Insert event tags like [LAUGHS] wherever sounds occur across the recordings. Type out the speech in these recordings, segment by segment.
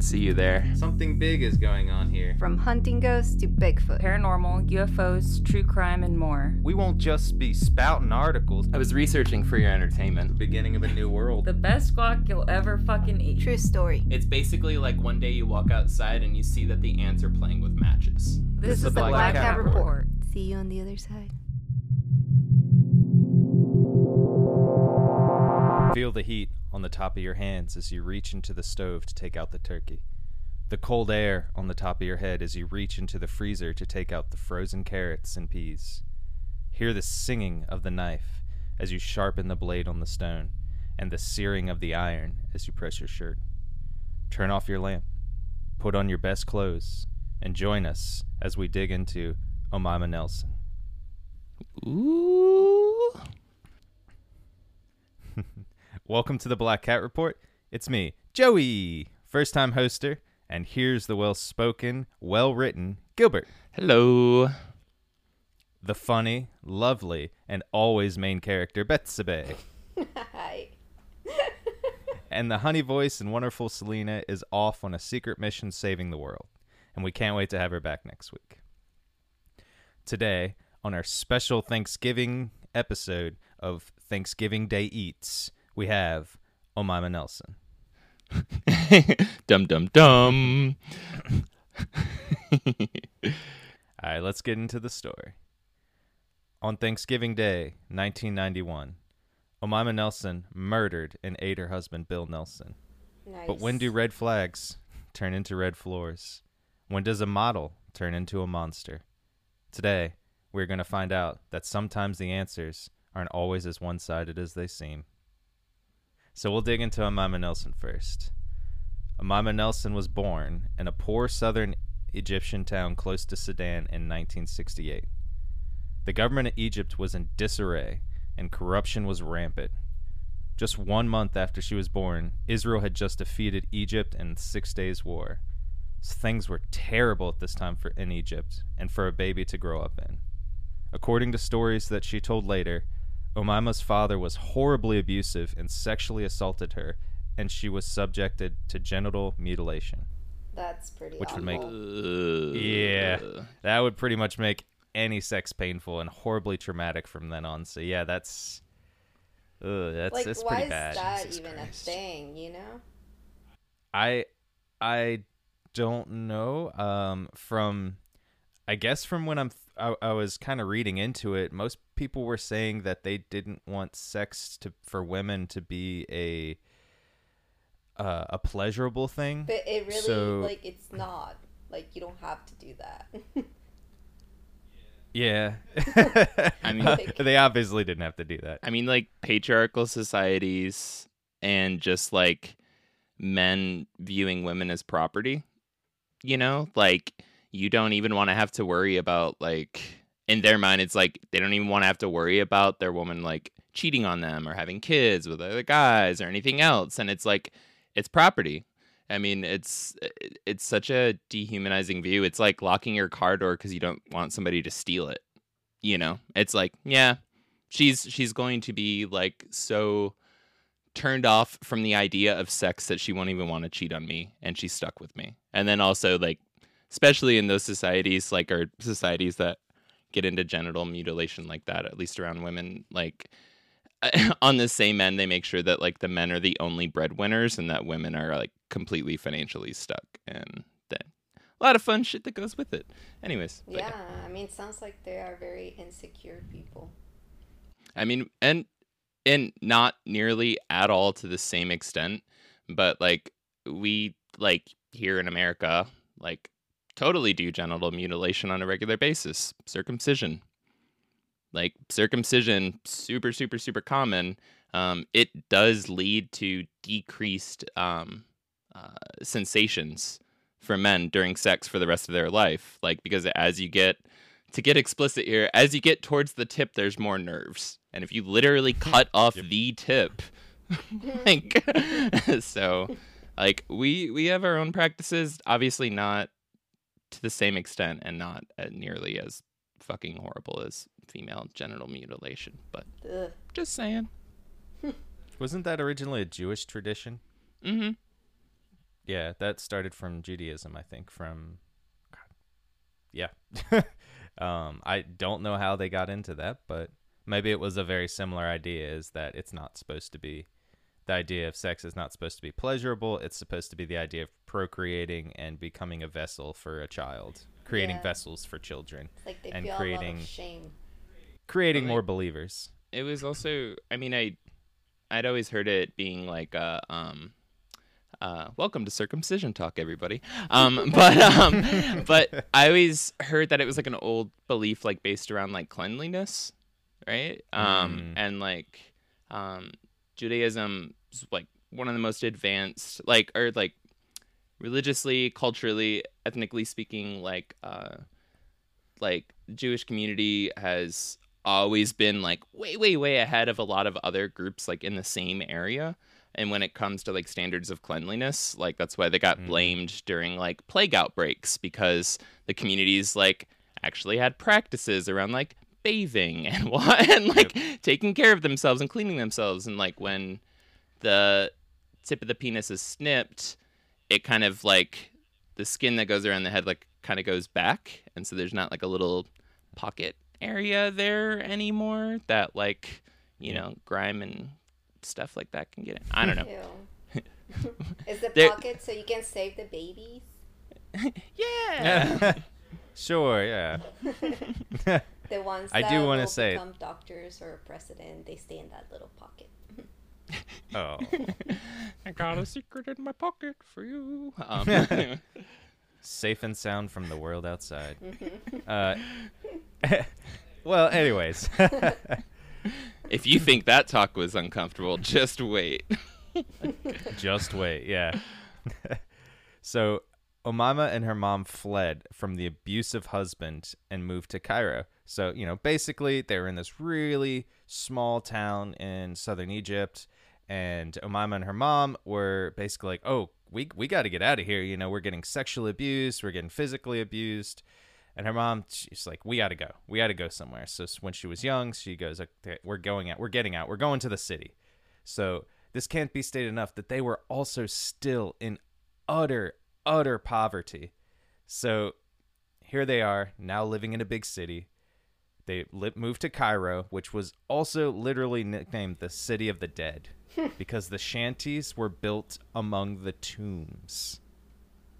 can see you there. Something big is going on here. From hunting ghosts to Bigfoot. Paranormal, UFOs, true crime, and more. We won't just be spouting articles. I was researching for your entertainment. The Beginning of a new world. The best guac you'll ever fucking eat. True story. It's basically like one day you walk outside and you see that the ants are playing with matches. This, is the Black, Cat Report. See you on the other side. Feel the heat on the top of your hands as you reach into the stove to take out the turkey. The cold air on the top of your head as you reach into the freezer to take out the frozen carrots and peas. Hear the singing of the knife as you sharpen the blade on the stone, and the searing of the iron as you press your shirt. Turn off your lamp, put on your best clothes, and join us as we dig into Omaima Nelson. Ooh. [LAUGHS] Welcome to the Black Cat Report. It's me, Joey, first time hoster, and here's the well spoken, well written Gilbert, Hello. the funny, lovely, and always main character Betsabe, [LAUGHS] Hi. [LAUGHS] and the honey voice and wonderful Selena is off on a secret mission saving the world, and we can't wait to have her back next week. Today, on our special Thanksgiving episode of Thanksgiving Day Eats, we have Omaima Nelson. [LAUGHS] dum dum dum. [LAUGHS] All right, let's get into the story. On Thanksgiving Day, 1991, Omima Nelson murdered and ate her husband, Bill Nelson. Nice. But when do red flags turn into red floors? When does a model turn into a monster? Today, we're going to find out that sometimes the answers aren't always as one sided as they seem. So we'll dig into Omaima Nelson first. Omaima Nelson was born in a poor southern Egyptian town close to Sudan in 1968. The government of Egypt was in disarray and corruption was rampant. Just one month after she was born, Israel had just defeated Egypt in the Six Days War. So things were terrible at this time for in Egypt and for a baby to grow up in. According to stories that she told later, Omaima's father was horribly abusive and sexually assaulted her, and she was subjected to genital mutilation. That's pretty Which would awful. make- Yeah, that would pretty much make any sex painful and horribly traumatic from then on. So yeah, that's, ugh, that's like, that's why pretty is bad. that Jesus even Christ. a thing, you know? I I don't know. Um, from I guess from when I'm I, I was kind of reading into it, most people were saying that they didn't want sex to for women to be a uh, a pleasurable thing. But it really, So- like, it's not. Like, you don't have to do that. [LAUGHS] Yeah. [LAUGHS] I mean- [LAUGHS] Like- they obviously didn't have to do that. I mean, like patriarchal societies and just like men viewing women as property. You know, like you don't even want to have to worry about like in their mind, it's like they don't even want to have to worry about their woman like cheating on them or having kids with other guys or anything else. And it's like it's property. I mean, it's it's such a dehumanizing view. It's like locking your car door because you don't want somebody to steal it. You know, it's like yeah, she's she's going to be like so turned off from the idea of sex that she won't even want to cheat on me and she's stuck with me and then also like especially in those societies like our societies that get into genital mutilation like that at least around women like [LAUGHS] on the same end they make sure that like the men are the only breadwinners and that women are like completely financially stuck and then a lot of fun shit that goes with it anyways but yeah, I mean, it sounds like they are very insecure people. I mean, and and not nearly at all to the same extent, but like we like here in America, like totally do genital mutilation on a regular basis, circumcision. Like circumcision, super super super common. Um, it does lead to decreased um, uh, sensations for men during sex for the rest of their life. Like because as you get to get explicit here, as you get towards the tip, there's more nerves. And if you literally [LAUGHS] cut off the tip, [LAUGHS] like, [LAUGHS] so, like, we we have our own practices. Obviously, not to the same extent, and not uh, nearly as fucking horrible as female genital mutilation. But Ugh. just saying. Wasn't that originally a Jewish tradition? Mm-hmm. Yeah, that started from Judaism, I think. From, God. yeah. [LAUGHS] um, I don't know how they got into that, but maybe it was a very similar idea. Is that it's not supposed to be the idea of sex is not supposed to be pleasurable. It's supposed to be the idea of procreating and becoming a vessel for a child, creating Yeah. vessels for children, It's like they And feel a lot creating- of shame. creating Well, more believers. it was also i mean i i'd always heard it being like a um uh welcome to circumcision talk everybody um [LAUGHS] but um but i always heard that it was like an old belief like based around like cleanliness right um Mm. and like um judaism is like one of the most advanced like or like religiously culturally ethnically speaking like uh like Jewish community has always been like way way way ahead of a lot of other groups like in the same area. And when it comes to like standards of cleanliness like that's why they got Mhm. blamed during like plague outbreaks because the communities like actually had practices around like bathing [LAUGHS] and what and like taking care of themselves and cleaning themselves. And like when the tip of the penis is snipped it kind of like the skin that goes around the head like kind of goes back and so there's not like a little pocket area there anymore that like you Yeah. know grime and stuff like that can get in i don't know Ew. [LAUGHS] Is the There- pocket so you can save the babies? [LAUGHS] yeah [LAUGHS] sure, yeah. The ones I that do wanna say- become doctors or president, they stay in that little pocket. Oh. [LAUGHS] i got a secret in my pocket for you um, [LAUGHS] Safe and sound from the world outside. [LAUGHS] Uh, well, anyways. if you think that talk was uncomfortable just wait Just wait, yeah. so, Omaima and her mom fled from the abusive husband and moved to Cairo. So, you know, basically, they were in this really small town in southern Egypt, and Omaima and her mom were basically like, "Oh, we we got to get out of here. You know, we're getting sexually abused, we're getting physically abused." And her mom, she's like, "We got to go. We got to go somewhere." So when she was young, she goes, "Okay, we're going out. We're getting out. We're going to the city." So this can't be stated enough that they were also still in utter, utter poverty. So here they are now living in a big city. They li- moved to Cairo, which was also literally nicknamed the City of the Dead [LAUGHS] because the shanties were built among the tombs.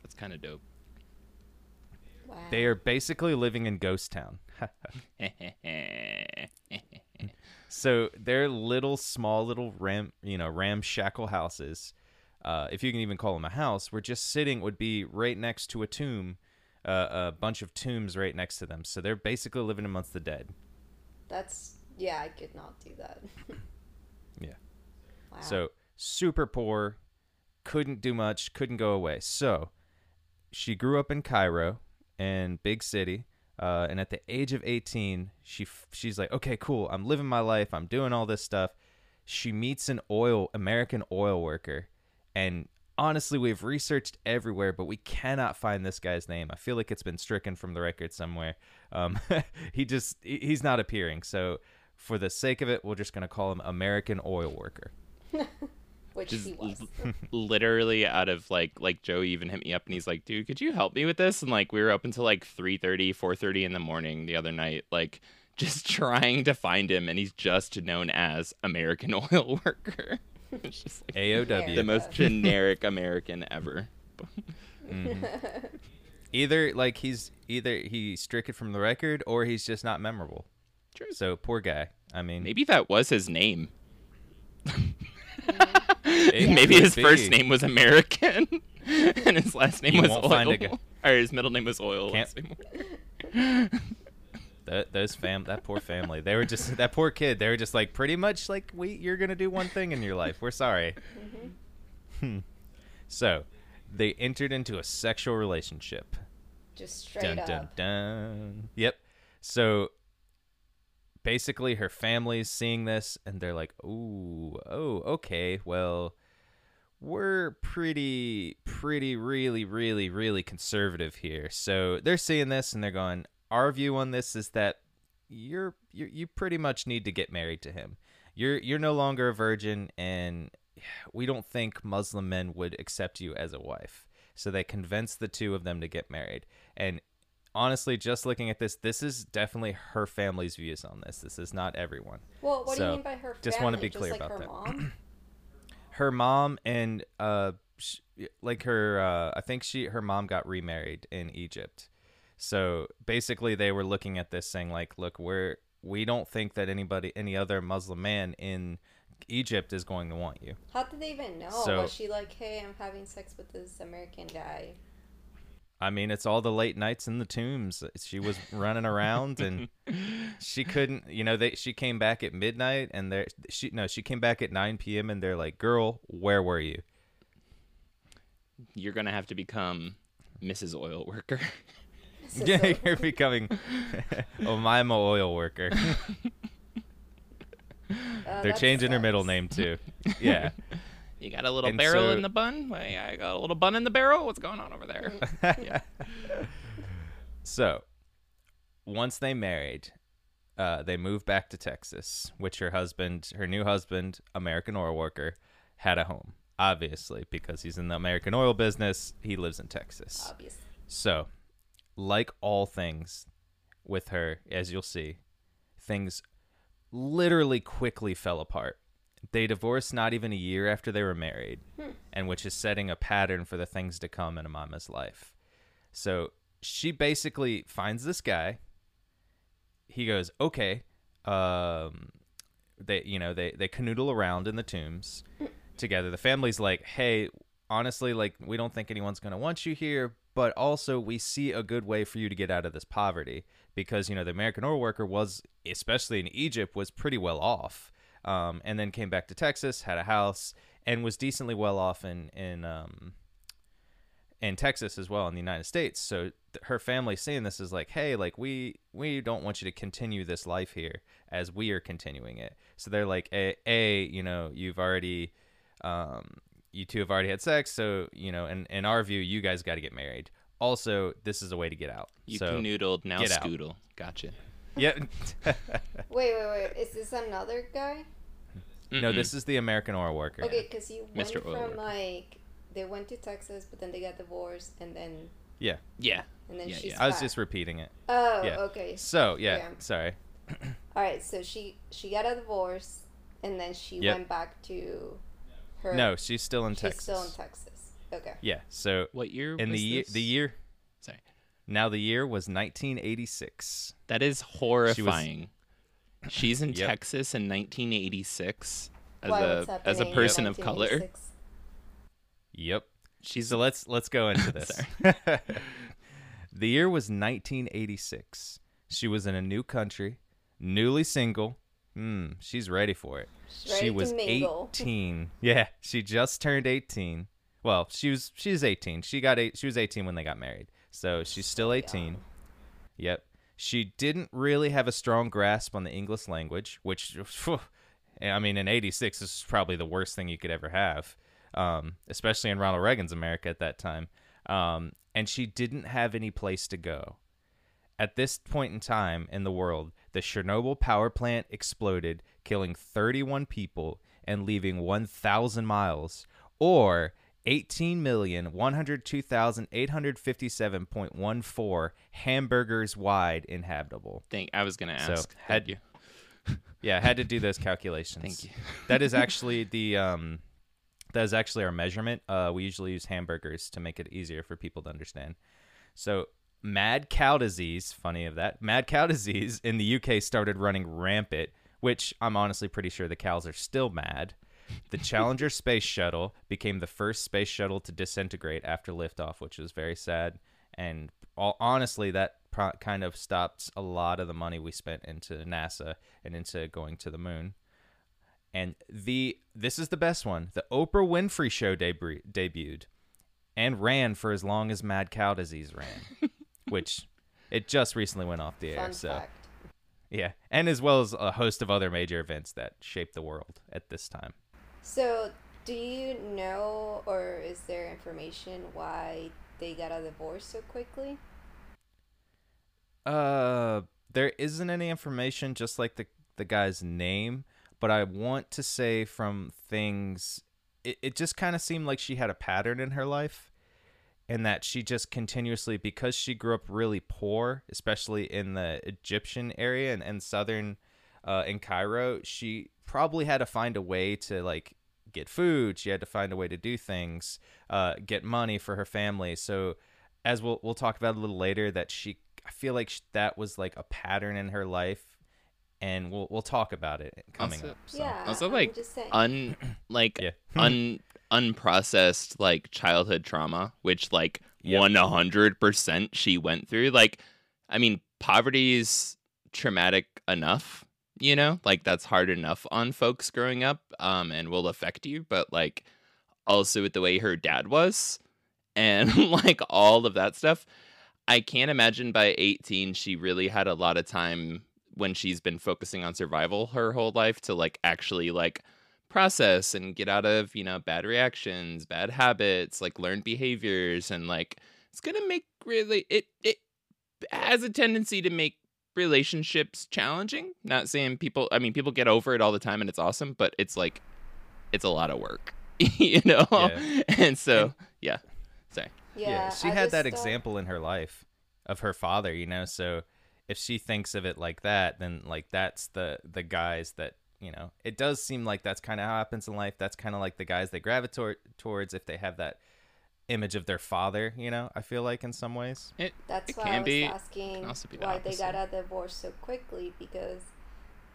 that's kind of dope Wow. They are basically living in Ghost Town. [LAUGHS] So they're little, small, little ram, you know, ramshackle houses. Uh, if you can even call them a house, where just sitting would be right next to a tomb, uh, a bunch of tombs right next to them. So they're basically living amongst the dead. That's yeah, I could not do that. [LAUGHS] Yeah. Wow. So super poor, couldn't do much, couldn't go away. So she grew up in Cairo, in big city, uh, and at the age of eighteen, she f- she's like, okay, cool, I'm living my life, I'm doing all this stuff. She meets an oil American oil worker, and honestly, we've researched everywhere, but we cannot find this guy's name. I feel like it's been stricken from the record somewhere. Um, [LAUGHS] he just he's not appearing, so. For the sake of it, we're just gonna call him American Oil Worker. [LAUGHS] which Just he was. [LAUGHS] literally out of like like joe even hit me up and he's like dude could you help me with this and like we were up until like 3.30 4.30 in the morning the other night like just trying to find him and he's just known as american oil worker it's just like [LAUGHS] AOW. the most generic american ever. Mm-hmm. [LAUGHS] Either like he's either he stricken from the record or he's just not memorable. True. So poor guy. I mean, maybe that was his name. [LAUGHS] It maybe could his first name was american and his last name You was oil. find or his middle name was oil Can't- last name- Th- those fam that poor family. They were just that poor kid. They were just like pretty much like we you're gonna do one thing in your life. We're sorry. Hmm. so they entered into a sexual relationship. Just straight dun up. dun dun. Yep. So basically, her family's seeing this, and they're like, "Ooh, oh, okay. Well, we're pretty, pretty, really, really, really conservative here." So they're seeing this, and they're going, "Our view on this is that you're, you you pretty much need to get married to him. You're you're no longer a virgin, and we don't think Muslim men would accept you as a wife." So they convinced the two of them to get married. And honestly, just looking at this, this is definitely her family's views on this. This is not everyone. Well, what do you mean by her family? just wanna be clear like about her that. Mom? [CLEARS THROAT] Her mom and uh sh- like her uh I think she her mom got remarried in Egypt. So basically they were looking at this saying like, look, we're we don't think that anybody any other Muslim man in Egypt is going to want you. How did they even know? So- Was she like, hey, I'm having sex with this American guy? I mean, it's all the late nights in the tombs. She was running around and [LAUGHS] she couldn't, you know, they she came back at midnight and there she no, she came back at 9 p.m. and they're like, "Girl, where were you?" You're gonna have to become Mrs. Oil Worker. [LAUGHS] So- yeah, [LAUGHS] you're becoming [LAUGHS] oh, I'm oil worker. uh, They're that changing her middle name too. Yeah. You got a little And barrel so- in the bun? Well, yeah, I got a little bun in the barrel. What's going on over there? yeah. So, once they married, uh, they moved back to Texas, which her husband, her new husband, American oil worker, had a home. Obviously, because he's in the American oil business, he lives in Texas. Obviously. So, like all things with her, as you'll see, things literally quickly fell apart. They divorced not even a year after they were married, and which is setting a pattern for the things to come in Omaima's life. So she basically finds this guy. He goes, okay. Um, they, you know, they they canoodle around in the tombs together. The family's like, hey, honestly, like we don't think anyone's gonna want you here, but also we see a good way for you to get out of this poverty because you know the American oil worker was, especially in Egypt, was pretty well off, um, and then came back to Texas, had a house, and was decently well off in in um, in Texas as well in the United States. So th- her family seeing this is like, hey, like we we don't want you to continue this life here as we are continuing it. So they're like, a, a you know, you've already, um, you two have already had sex, so you know, and in our view, you guys got to get married. Also, this is a way to get out. You so canoodled, now get out. scoodle. Gotcha. yeah. [LAUGHS] Wait, wait, wait. Is this another guy? no, Mm-mm. this is the American oil worker. Okay, because you went Mr. Oil from Worker. like they went to Texas, but then they got divorced, and then Yeah, Yeah. and then Yeah, she's yeah. I was just repeating it. Oh, yeah. okay. So yeah, Yeah. sorry. All right, so she she got a divorce, and then she Yep. went back to her. No, she's still in she's Texas. still in Texas. Okay. Yeah. So What year in the year, the year Sorry. now the year was 1986. That is horrifying. She was- horrifying. She's in Yep. Texas in 1986 as Why, a as a person of color. Yep. She's So let's let's go into this. [LAUGHS] [LAUGHS] the year was 1986. She was in a new country, newly single. Hmm, she's ready for it. She's ready she to was mingle. [LAUGHS] 18. Yeah, she just turned 18. Well, she was she's 18. She got eight, she was 18 when they got married. So she's still 18. young. Yep. She didn't really have a strong grasp on the English language, which phew, [LAUGHS] I mean in 86 this is probably the worst thing you could ever have. Um, especially in Ronald Reagan's America at that time. Um, and she didn't have any place to go. At this point in time in the world, the Chernobyl power plant exploded, killing 31 people and leaving 1,000 miles, or 18,102,857.14 hamburgers wide inhabitable. Think I was gonna So, ask. had- you. [LAUGHS] Yeah, I had to do those calculations. Thank you. [LAUGHS] that is actually [LAUGHS] the um, that is actually our measurement. Uh, we usually use hamburgers to make it easier for people to understand. So, mad cow disease, funny of that, mad cow disease in the UK started running rampant, which I'm honestly pretty sure the cows are still mad. The Challenger [LAUGHS] space shuttle became the first space shuttle to disintegrate after liftoff, which was very sad. And all, honestly, that pro- kind of stopped a lot of the money we spent into NASA and into going to the moon. And the this is the best one. The Oprah Winfrey Show debu- debuted and ran for as long as Mad Cow Disease ran, [LAUGHS] which it just recently went off the air. Fun so fact. yeah, and as well as a host of other major events that shaped the world at this time. So, do you know, or is there information why they got a divorce so quickly? Uh, there isn't any information, just like the the guy's name, but I want to say from things, it, it just kind of seemed like she had a pattern in her life, and that she just continuously because she grew up really poor, especially in the Egyptian area and, and southern uh, in Cairo, she probably had to find a way to like get food. She had to find a way to do things, uh, get money for her family. So, as we'll we'll talk about a little later, that she I feel like sh- that was like a pattern in her life, and we'll we'll talk about it coming Also- up. So. yeah. Also, like, just. Un like Yeah. [LAUGHS] un unprocessed like childhood trauma, which like one hundred percent she went through. Like, I mean, poverty's traumatic enough, you know, like that's hard enough on folks growing up, um, and will affect you. But like, also with the way her dad was, and [LAUGHS] like all of that stuff, I can't imagine by eighteen she really had a lot of time when she's been focusing on survival her whole life to like actually like process and get out of you know bad reactions bad habits like learned behaviors and like it's gonna make really it it has a tendency to make relationships challenging not saying people i mean people get over it all the time and it's awesome but it's like it's a lot of work [LAUGHS] you know Yeah. and so yeah sorry yeah, she I had that don't- example in her life of her father, you know. So if she thinks of it like that, then like that's the the guys that you know. It does seem like that's kind of how it happens in life. That's kind of like the guys they gravitate towards if they have that image of their father. You know, I feel like in some ways. it That's it why can I was be asking also be the why they got opposite. a divorce so quickly because,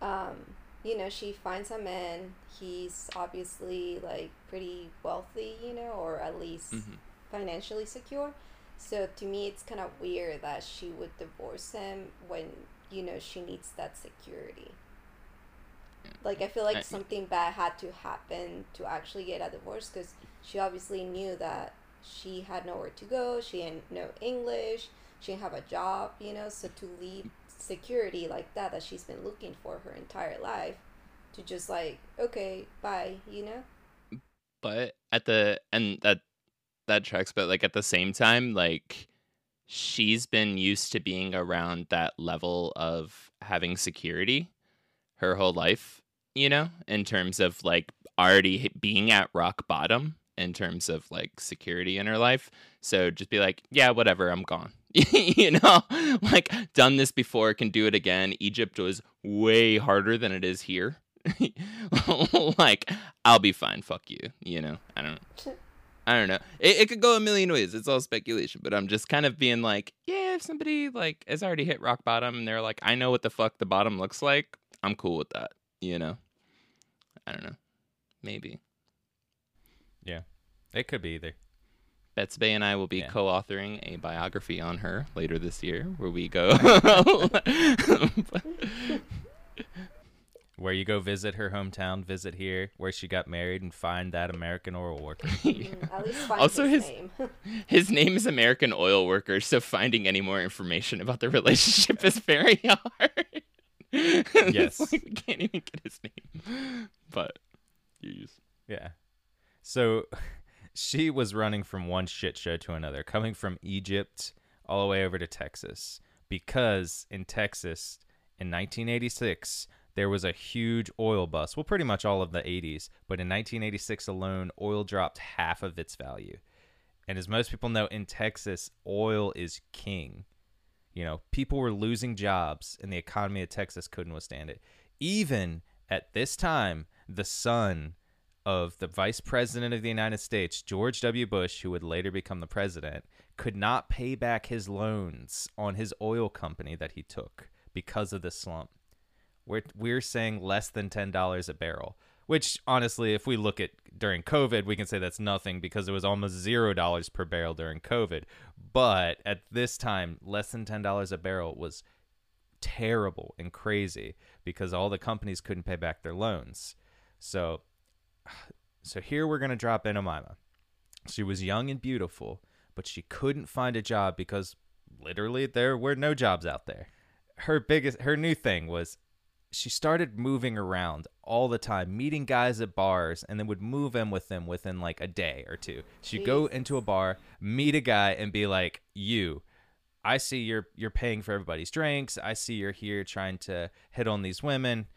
um, you know, she finds a man. He's obviously like pretty wealthy, you know, or at least Mhm. financially secure. So to me, it's kind of weird that she would divorce him when you know she needs that security. Like I feel like something bad had to happen to actually get a divorce because she obviously knew that she had nowhere to go. She didn't know English. She didn't have a job, you know. So to leave security like that that she's been looking for her entire life, to just like okay, bye, you know. but at the and that that tracks but like at the same time like she's been used to being around that level of having security her whole life you know in terms of like already being at rock bottom in terms of like security in her life so just be like yeah whatever i'm gone [LAUGHS] you know [LAUGHS] like done this before can do it again egypt was way harder than it is here [LAUGHS] like I'll be fine. Fuck you. You know. I don't. I don't know. It, it could go a million ways. It's all speculation. But I'm just kind of being like, yeah, if somebody like has already hit rock bottom and they're like, I know what the fuck the bottom looks like. I'm cool with that. You know. I don't know. Maybe. Yeah, it could be either. Betsabe and I will be Yeah. co-authoring a biography on her later this year, where we go. [LAUGHS] [LAUGHS] Where you go visit her hometown, visit here, where she got married, and find that American oil worker. [LAUGHS] Mm, At least find Also his, his- name. His name is American Oil Worker, so finding any more information about the relationship is very hard. [LAUGHS] Yes. Like we can't even get his name. But use Yeah. So [LAUGHS] she was running from one shit show to another, coming from Egypt all the way over to Texas. Because in Texas in 1986, there was a huge oil bust. Well, pretty much all of the 80s. But in 1986 alone, oil dropped half of its value. And as most people know, in Texas, oil is king. You know, people were losing jobs, and the economy of Texas couldn't withstand it. Even at this time, the son of the vice president of the United States, George W. Bush, who would later become the president, could not pay back his loans on his oil company that he took because of the slump. We're, we're saying less than $10 a barrel, which honestly, if we look at during COVID, we can say that's nothing because it was almost $0 per barrel during COVID. But at this time, less than $10 a barrel was terrible and crazy because all the companies couldn't pay back their loans. So [SIGHS] so here we're going to drop in Omaima. She was young and beautiful, but she couldn't find a job because literally there were no jobs out there. Her biggest her new thing was she started moving around all the time, meeting guys at bars, and then would move in with them within like a day or two. She'd go into a bar, meet a guy, and be like, "You, I see you're you're paying for everybody's drinks. I see you're here trying to hit on these women.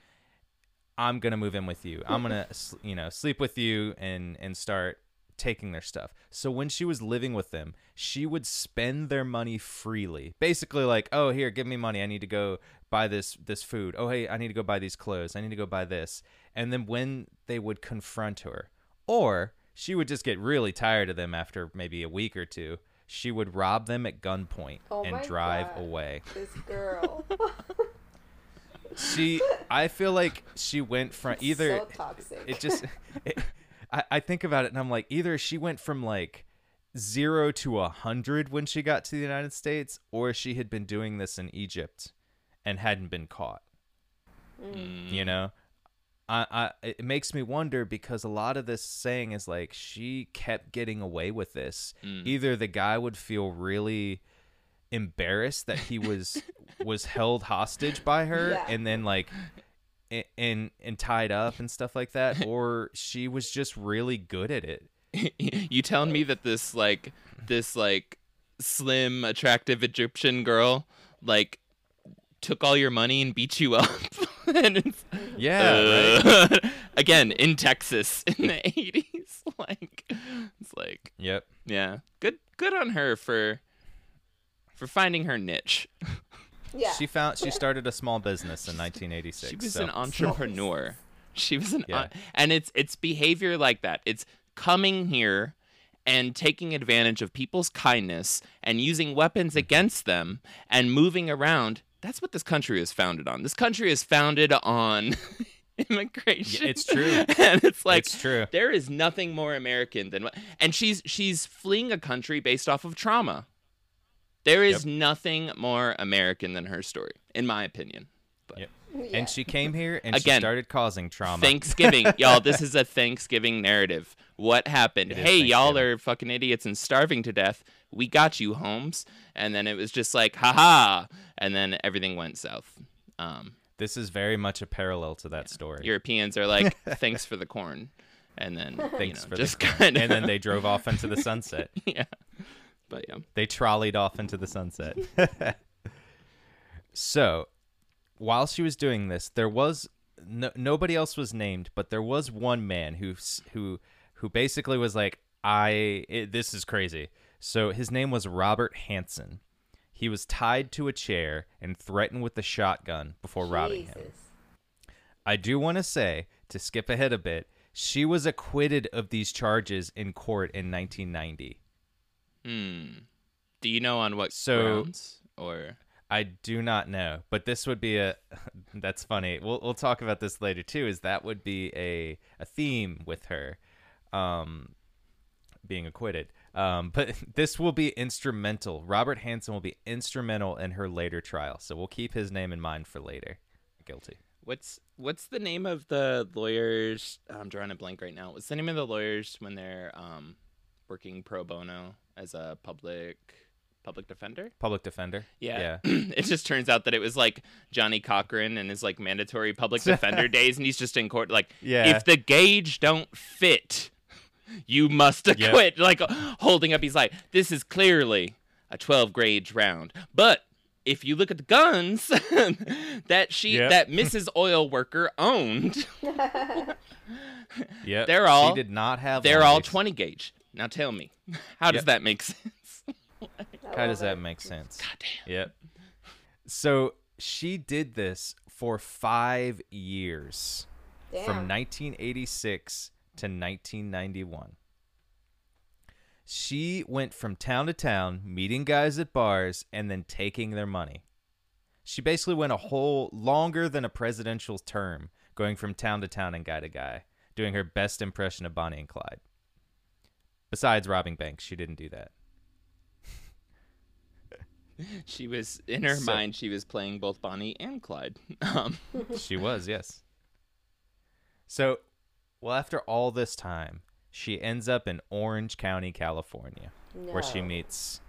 I'm gonna move in with you. I'm gonna [LAUGHS] you know sleep with you and and start taking their stuff. So when she was living with them, she would spend their money freely. Basically like, "Oh, here, give me money. I need to go buy this this food. Oh, hey, I need to go buy these clothes. I need to go buy this." And then when they would confront her, or she would just get really tired of them after maybe a week or two, she would rob them at gunpoint Oh and drive God. away. This girl. [LAUGHS] [LAUGHS] She I feel like she went from either so toxic. it just it, I, I think about it and i'm like either she went from like zero to a hundred when she got to the united states or she had been doing this in egypt and hadn't been caught Mm. you know I, I it makes me wonder because a lot of this saying is like she kept getting away with this Mm. either the guy would feel really embarrassed that he was [LAUGHS] was held hostage by her Yeah. and then like a- and and tied up and stuff like that [LAUGHS] or she was just really good at it [LAUGHS] you telling me that this like this like slim attractive egyptian girl like took all your money and beat you up. [LAUGHS] And it's, yeah right. uh, [LAUGHS] again in texas [LAUGHS] in the 80s like it's like yep. yeah good good on her for for finding her niche. Yeah. she found she started a small business in 1986 she was so- an entrepreneur. She was an Yeah. and it's it's behavior like that. It's coming here and taking advantage of people's kindness and using weapons Mm-hmm. against them and moving around that's what this country is founded on this country is founded on [LAUGHS] immigration it's true. [LAUGHS] and it's like it's true there is nothing more american than what and she's she's fleeing a country based off of trauma there is nothing more american than her story in my opinion but Yep. Yeah. and she came here and she Again, started causing trauma Thanksgiving, [LAUGHS] y'all. This is a Thanksgiving narrative. What happened? It is Hey, y'all are fucking idiots and starving to death. We got you, Holmes. And then it was just like, haha. And then everything went south. Um, this is very much a parallel to that story Europeans are like, [LAUGHS] thanks for the corn. And then, [LAUGHS] Thanks you for know, the just corn. kind of. and then they drove off into the [LAUGHS] sunset yeah. But yeah. They trolleyed off into the sunset. so, while she was doing this, there was no, nobody else was named, but there was one man who who who basically was like, "I it, this is crazy." So his name was Robert Hansen. He was tied to a chair and threatened with a shotgun before robbing him. I do want to say, to skip ahead a bit, she was acquitted of these charges in court in 1990. Hmm. Do you know on what So- grounds? Or. I do not know, but this would be a. [LAUGHS] That's funny. We'll we'll talk about this later too. Is that would be a a theme with her, um, being acquitted. Um, but [LAUGHS] this will be instrumental. Robert Hansen will be instrumental in her later trial, so we'll keep his name in mind for later. Guilty. What's what's the name of the lawyers? I'm drawing a blank right now. What's the name of the lawyers when they're um, working pro bono as a public public defender? Public defender. Yeah. [CLEARS THROAT] it just turns out that it was like Johnnie Cochran and his like mandatory public [LAUGHS] defender days, and he's just in court like, Yeah. if the gauge don't fit, you must [LAUGHS] Yep. acquit. Like holding up, he's like, this is clearly a 12 gauge round, but. If you look at the guns [LAUGHS] that she Yep. that Mrs. Oil Worker owned, [LAUGHS] Yep. They're all- She did not have. they're all They- 20 gauge. Now tell me, how does Yep. that make sense? How does that make sense? God damn. Yep. So she did this for five years, Damn. from 1986 to 1991. She went from town to town, meeting guys at bars, and then taking their money. She basically went a whole longer than a presidential term, going from town to town and guy to guy, doing her best impression of Bonnie and Clyde. Besides robbing banks, she didn't do that. [LAUGHS] She was in her So- mind. She was playing both Bonnie and Clyde. [LAUGHS] Um, she was, yes. [LAUGHS] So, well, after all this time, she ends up in Orange County, California, where she meets.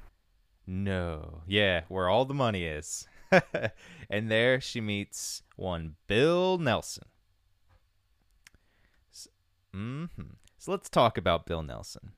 No. Yeah, where all the money is. [LAUGHS] and there she meets one Bill Nelson. hmm So let's talk about Bill Nelson.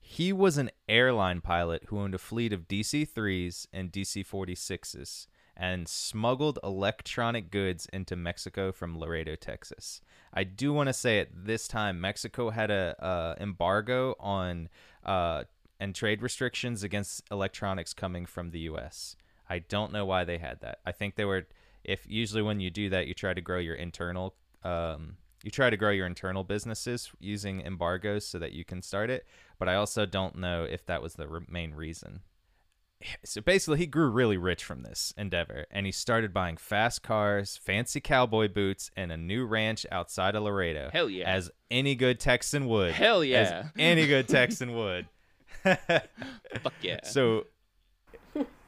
He was an airline pilot who owned a fleet of DC 3s and DC 46s and smuggled electronic goods into Mexico from Laredo, Texas. I do want to say at this time Mexico had a uh, embargo on uh, and trade restrictions against electronics coming from the U.S. I don't know why they had that. I think they were if usually when you do that you try to grow your internal um, you try to grow your internal businesses using embargoes so that you can start it but i also don't know if that was the re- main reason so basically he grew really rich from this endeavor and he started buying fast cars fancy cowboy boots and a new ranch outside of laredo Hell yeah. as any good texan would Hell yeah as yeah. [LAUGHS] any good texan would [LAUGHS] Fuck yeah. so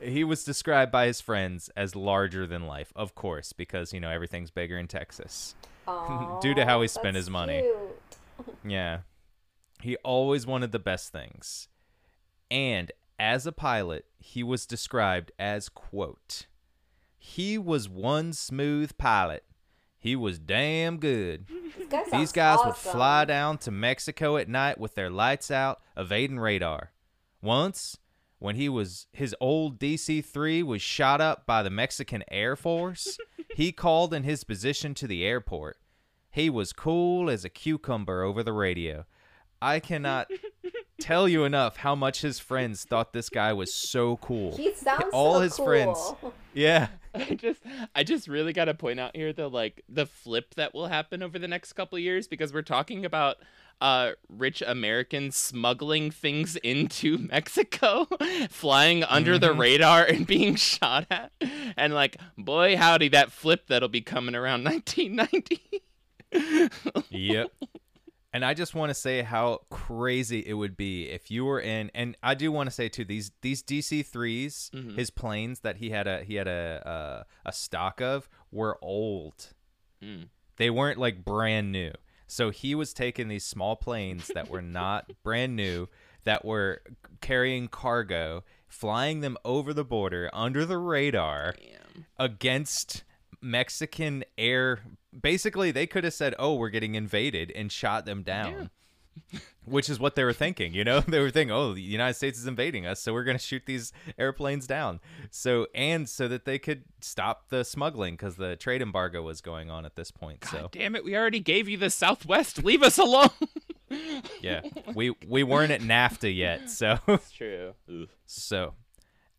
he was described by his friends as larger than life, of course, because you know everything's bigger in Texas. [LAUGHS] Due to how he spent his money. cute. Yeah. He always wanted the best things. And as a pilot, he was described as quote, "He was one smooth pilot. He was damn good. [LAUGHS] These guys would fly down to Mexico at night with their lights out, evading radar. Once, when he was his old DC-3 was shot up by the Mexican Air Force, [LAUGHS] he called in his position to the airport. He was cool as a cucumber over the radio. I cannot [LAUGHS] tell you enough how much his friends thought this guy was so cool. He sounds All so his cool. friends. Yeah. [LAUGHS] I just I just really got to point out here the like the flip that will happen over the next couple of years because we're talking about uh rich Americans smuggling things into [LAUGHS] Mexico, flying under the Mhm. radar and being shot at. And like boy howdy that flip that'll be coming around [LAUGHS] 1990. yep. And I just want to say how crazy it would be if you were in and I do want to say too these these DC 3s Mhm. his planes that he had a he had a a, a stock of were old. Mm. They weren't like brand new. So he was taking these small planes that were not [LAUGHS] brand new that were carrying cargo, flying them over the border under the radar Damn. against Mexican air. Basically, they could have said, "Oh, we're getting invaded," and shot them down. [LAUGHS] Which is what they were thinking, you know? [LAUGHS] They were thinking, "Oh, the United States is invading us, so we're going to shoot these airplanes down." So, and so that they could stop the smuggling cuz the trade embargo was going on at this point. God So, damn it, we already gave you the Southwest. [LAUGHS] Leave us alone. yeah. We we weren't at NAFTA yet. So, It's true. So,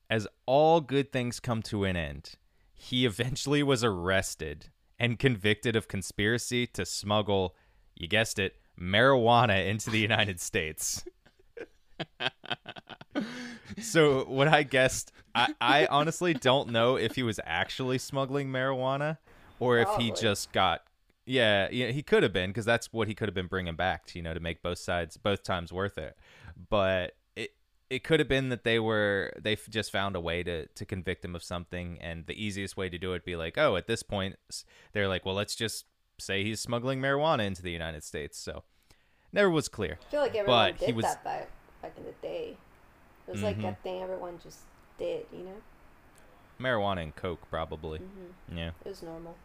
as all good things come to an end, he eventually was arrested and convicted of conspiracy to smuggle, you guessed it, marijuana into the United States. so, what I guessed, I, I honestly don't know if he was actually smuggling marijuana or if he just got. Yeah, yeah, he could have been because that's what he could have been bringing back, to, you know, to make both sides both times worth it. But it could have been that they were they just found a way to to convict him of something, and the easiest way to do it be like, oh, at this point, they're like, well, let's just say he's smuggling marijuana into the United States. So never was clear. I feel like everyone But he did was- that back back in the day. It was like a thing everyone just did, you know? Marijuana and coke, probably. hmm Yeah. It was normal.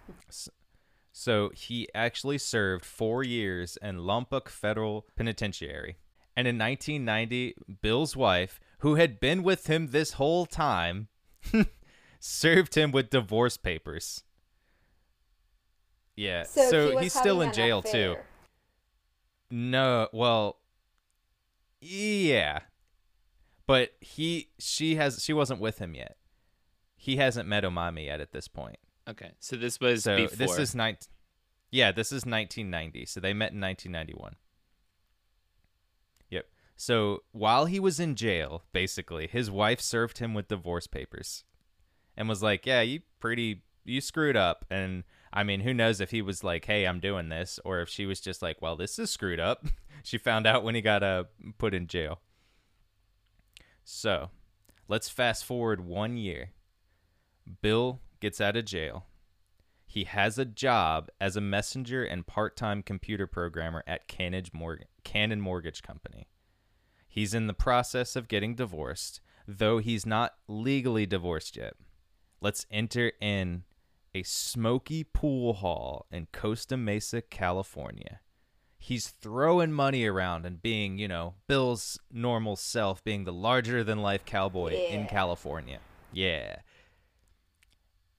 So he actually served four years in Lompoc Federal Penitentiary. And in 1990, Bill's wife, who had been with him this whole time, [LAUGHS] served him with divorce papers. Yeah, so, So, he he's still in having an jail too. No, well, yeah, but he, she has, she wasn't with him yet. He hasn't met Omaima yet at this point. Okay, so this was So before. this is nine. Yeah, this is 1990. So they met in 1991. So while he was in jail, basically, his wife served him with divorce papers, and was like, "Yeah, you pretty, you screwed up." And I mean, who knows if he was like, "Hey, I'm doing this," or if she was just like, "Well, this is screwed up." [LAUGHS] she found out when he got uh, put in jail. So, let's fast forward one year. Bill gets out of jail. He has a job as a messenger and part-time computer programmer at Cannon Mortgage Company. He's in the process of getting divorced, though he's not legally divorced yet. Let's enter in a smoky pool hall in Costa Mesa, California. He's throwing money around and being, you know, Bill's normal self, being the larger than life cowboy in California. Yeah.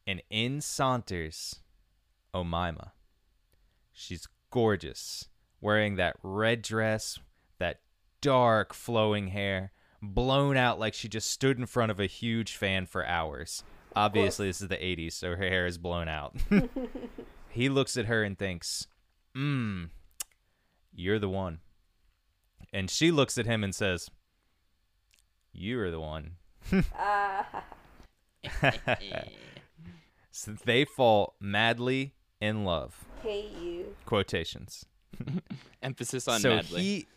And in saunters Omaima. She's gorgeous, wearing that red dress, that dark flowing hair, blown out like she just stood in front of a huge fan for hours. Obviously, this is the 80s, so her hair is blown out. [LAUGHS] he looks at her and thinks, Mmm, you're the one. And she looks at him and says, You're the one. [LAUGHS] So they fall madly in love. hey you. Quotations. [LAUGHS] Emphasis on so madly. he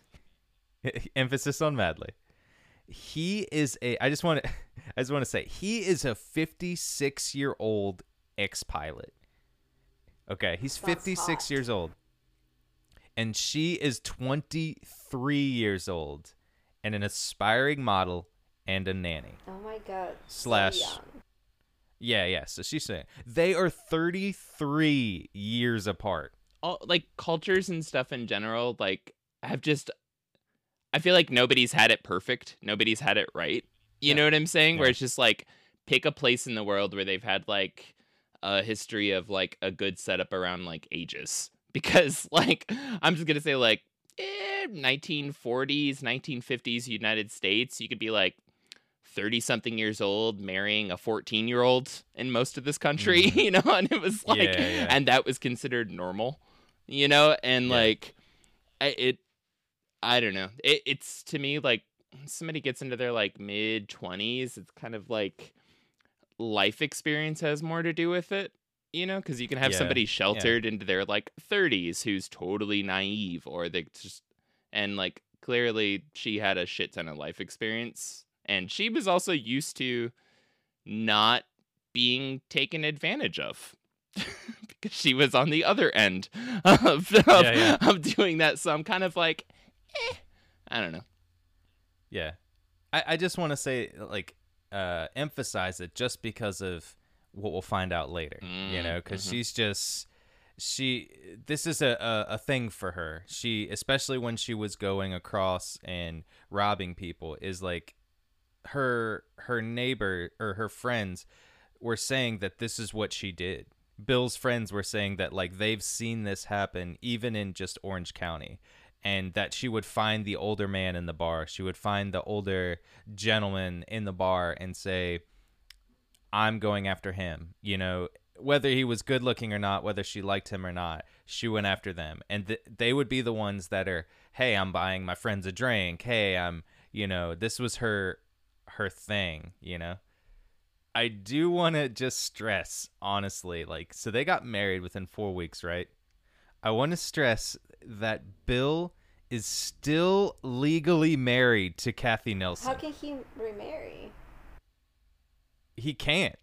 [LAUGHS] emphasis on madly. He is a I just want to [LAUGHS] I just want to say he is a 56 year old ex pilot. Okay, he's Sounds 56 hot. years old. And she is 23 years old and an aspiring model and a nanny. Oh my god. so Slash- young. Yeah, yeah. So she's saying they are 33 years apart. all like cultures and stuff in general like have just i feel like nobody's had it perfect nobody's had it right you Yeah. know what i'm saying where it's just like pick a place in the world where they've had like a history of like a good setup around like ages [LAUGHS] because like i'm just gonna say like eh, 1940s 1950s united states you could be like 30 something years old marrying a 14 year old in most of this country Mhm. [LAUGHS] you know and it was like Yeah, yeah. and that was considered normal you know and Yeah. like I, it i don't know. It, it's to me like somebody gets into their like mid 20s it's kind of like life experience has more to do with it you know? Because you can have Yeah, somebody sheltered into their like 30s who's totally naive or they just and like clearly she had a shit ton of life experience and she was also used to not being taken advantage of [LAUGHS] because she was on the other end of, [LAUGHS] of, Yeah, yeah. of doing that. So i'm kind of like eh, i don't know Yeah. I, I just want to say, like, uh, emphasize it just because of what we'll find out later, you Mm, know, because mhm. she's just, she, this is a, a, a thing for her. She, especially when she was going across and robbing people, is like her, her neighbor or her friends were saying that this is what she did. Bill's friends were saying that, like, they've seen this happen even in just Orange County and that she would find the older man in the bar. She would find the older gentleman in the bar and say, I'm going after him. You know, whether he was good looking or not, whether she liked him or not, she went after them. And th- they would be the ones that are, hey, I'm buying my friends a drink. Hey, I'm, you know, this was her her thing, you know. I do want to just stress, honestly, like, so they got married within four weeks, right? I want to stress that Bill is still legally married to Kathy Nelson. How can he remarry? he can't.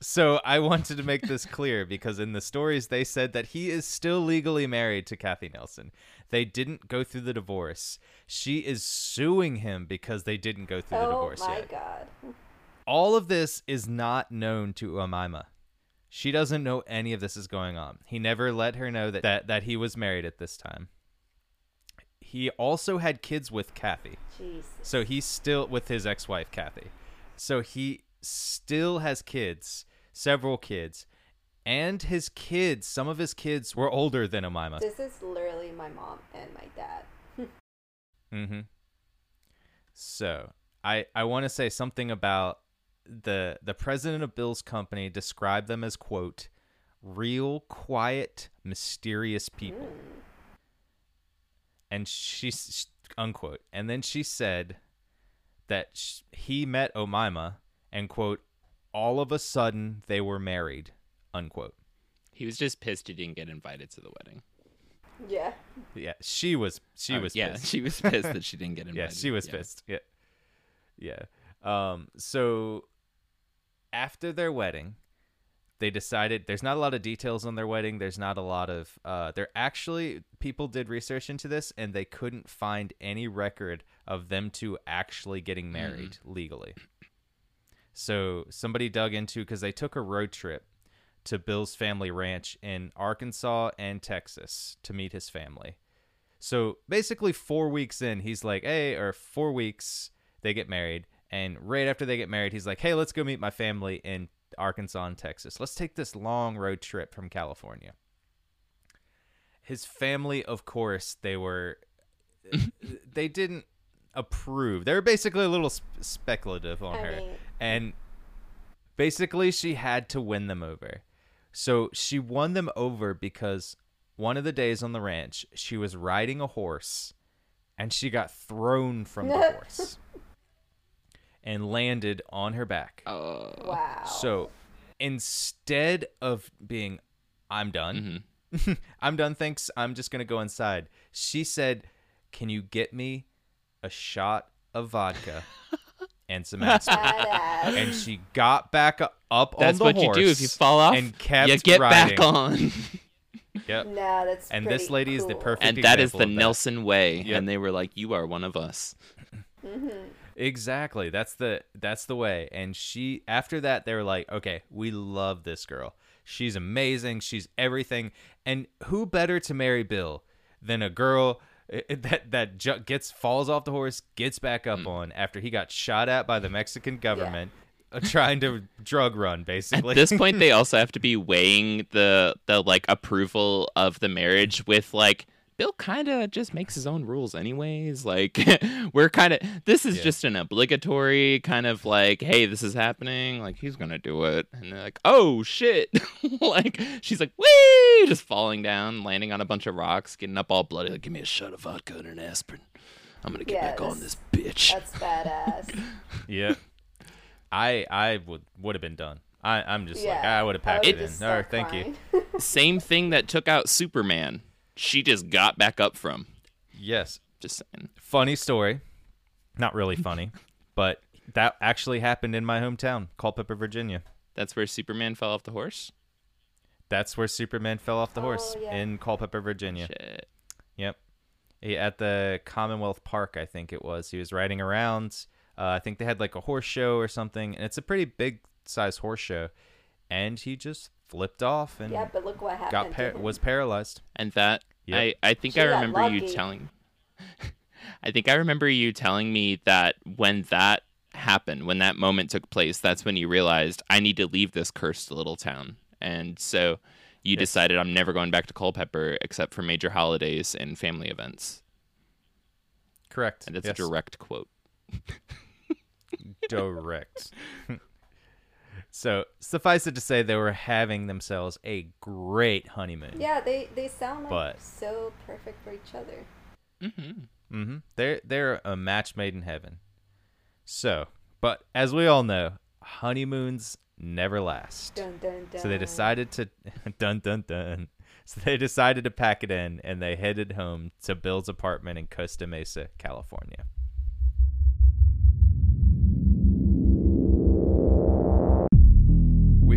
So I wanted to make this clear [LAUGHS] because in the stories they said that he is still legally married to Kathy Nelson. They didn't go through the divorce. She is suing him because they didn't go through the oh divorce. Oh my yet. god. All of this is not known to Omaima. She doesn't know any of this is going on. He never let her know that, that, that he was married at this time. He also had kids with Kathy. Jesus. So he's still with his ex-wife Kathy. So he still has kids, several kids, and his kids. Some of his kids were older than Omaima. This is literally my mom and my dad. Mm-hmm. So I I want to say something about the the president of Bill's company described them as quote real quiet mysterious people. And she unquote. And then she said that sh- he met Omaima and quote all of a sudden they were married unquote. He was just pissed he didn't get invited to the wedding. Yeah. yeah she was she Oh, was yeah pissed. she was pissed that she didn't get invited [LAUGHS] yeah she was pissed. Yeah. Yeah. Um so after their wedding they decided there's not a lot of details on their wedding. There's not a lot of uh there actually people did research into this and they couldn't find any record of them two actually getting married legally. So somebody dug into because they took a road trip to bill's family ranch in arkansas and texas to meet his family. So basically, four weeks in, he's like, "Hey," or four weeks they get married, and right after they get married, he's like, "Hey, let's go meet my family in Arkansas and Texas. Let's take this long road trip from California. His family, of course, they were [LAUGHS] they didn't approve. They were basically a little sp- speculative on I her. mean- and basically she had to win them over. So she won them over because one of the days on the ranch, she was riding a horse and she got thrown from the [LAUGHS] horse and landed on her back. Oh. Wow. So instead of being, I'm done, Mhm. [LAUGHS] I'm done, thanks, I'm just going to go inside, she said, Can you get me a shot of vodka [LAUGHS] and some aspirin? And she got back u- up That's on the what you do if you fall off. and kept you get riding. back on. [LAUGHS] Yep. no, that's And this pretty lady is the perfect- and that is the of that. Nelson way. Yep. And they were like, "You are one of us." Exactly. That's the that's the way. And she after that they were like, "Okay, we love this girl. She's amazing. She's everything." And who better to marry Bill than a girl eh, eh, that that ju- gets falls off the horse, gets back Mm. up on after he got shot at by the Mexican government uh, trying to drug run basically. At this point, they [LAUGHS] also have to be weighing the the like approval of the marriage with like Bill kind of just makes his own rules anyways. Like [LAUGHS] we're kind of this is Yeah. just an obligatory kind of like, hey, this is happening. Like he's gonna do it, and they're like, oh shit! [LAUGHS] like she's like, wee, just falling down, landing on a bunch of rocks, getting up all bloody. Like, give me a shot of vodka and an aspirin. I'm gonna get Yeah, back on this bitch. That's badass. [LAUGHS] yeah. I I would would have been done. I I'm just like. I would have packed it in. just All right, thank you. Same thing that took out Superman. She just got back up from. Yes. Just saying. funny story. Not really funny, [LAUGHS] but that actually happened in my hometown, Culpeper, Virginia. That's where Superman fell off the horse. That's where Superman fell off the horse Oh, yeah. in Culpeper, Virginia. Shit. Yep. He, at the Commonwealth Park, I think it was. He was riding around. Uh, I think they had like a horse show or something, and it's a pretty big size horse show. And he just flipped off and yeah, but look what happened. got par- was paralyzed. And that Yep. I I think She I remember you telling [LAUGHS] I think I remember you telling me that when that happened, when that moment took place, that's when you realized I need to leave this cursed little town. And so you Yes. decided I'm never going back to Culpeper except for major holidays and family events. Correct. And it's Yes. a direct quote. [LAUGHS] direct. [LAUGHS] so suffice it to say, they were having themselves a great honeymoon. Yeah, they they sound like But- so perfect for each other. Mm-hmm. Mm-hmm. They're they're a match made in heaven. So, but as we all know, honeymoons never last. Dun dun dun. So they decided to [LAUGHS] dun dun dun. So they decided to pack it in and they headed home to Bill's apartment in Costa Mesa, California.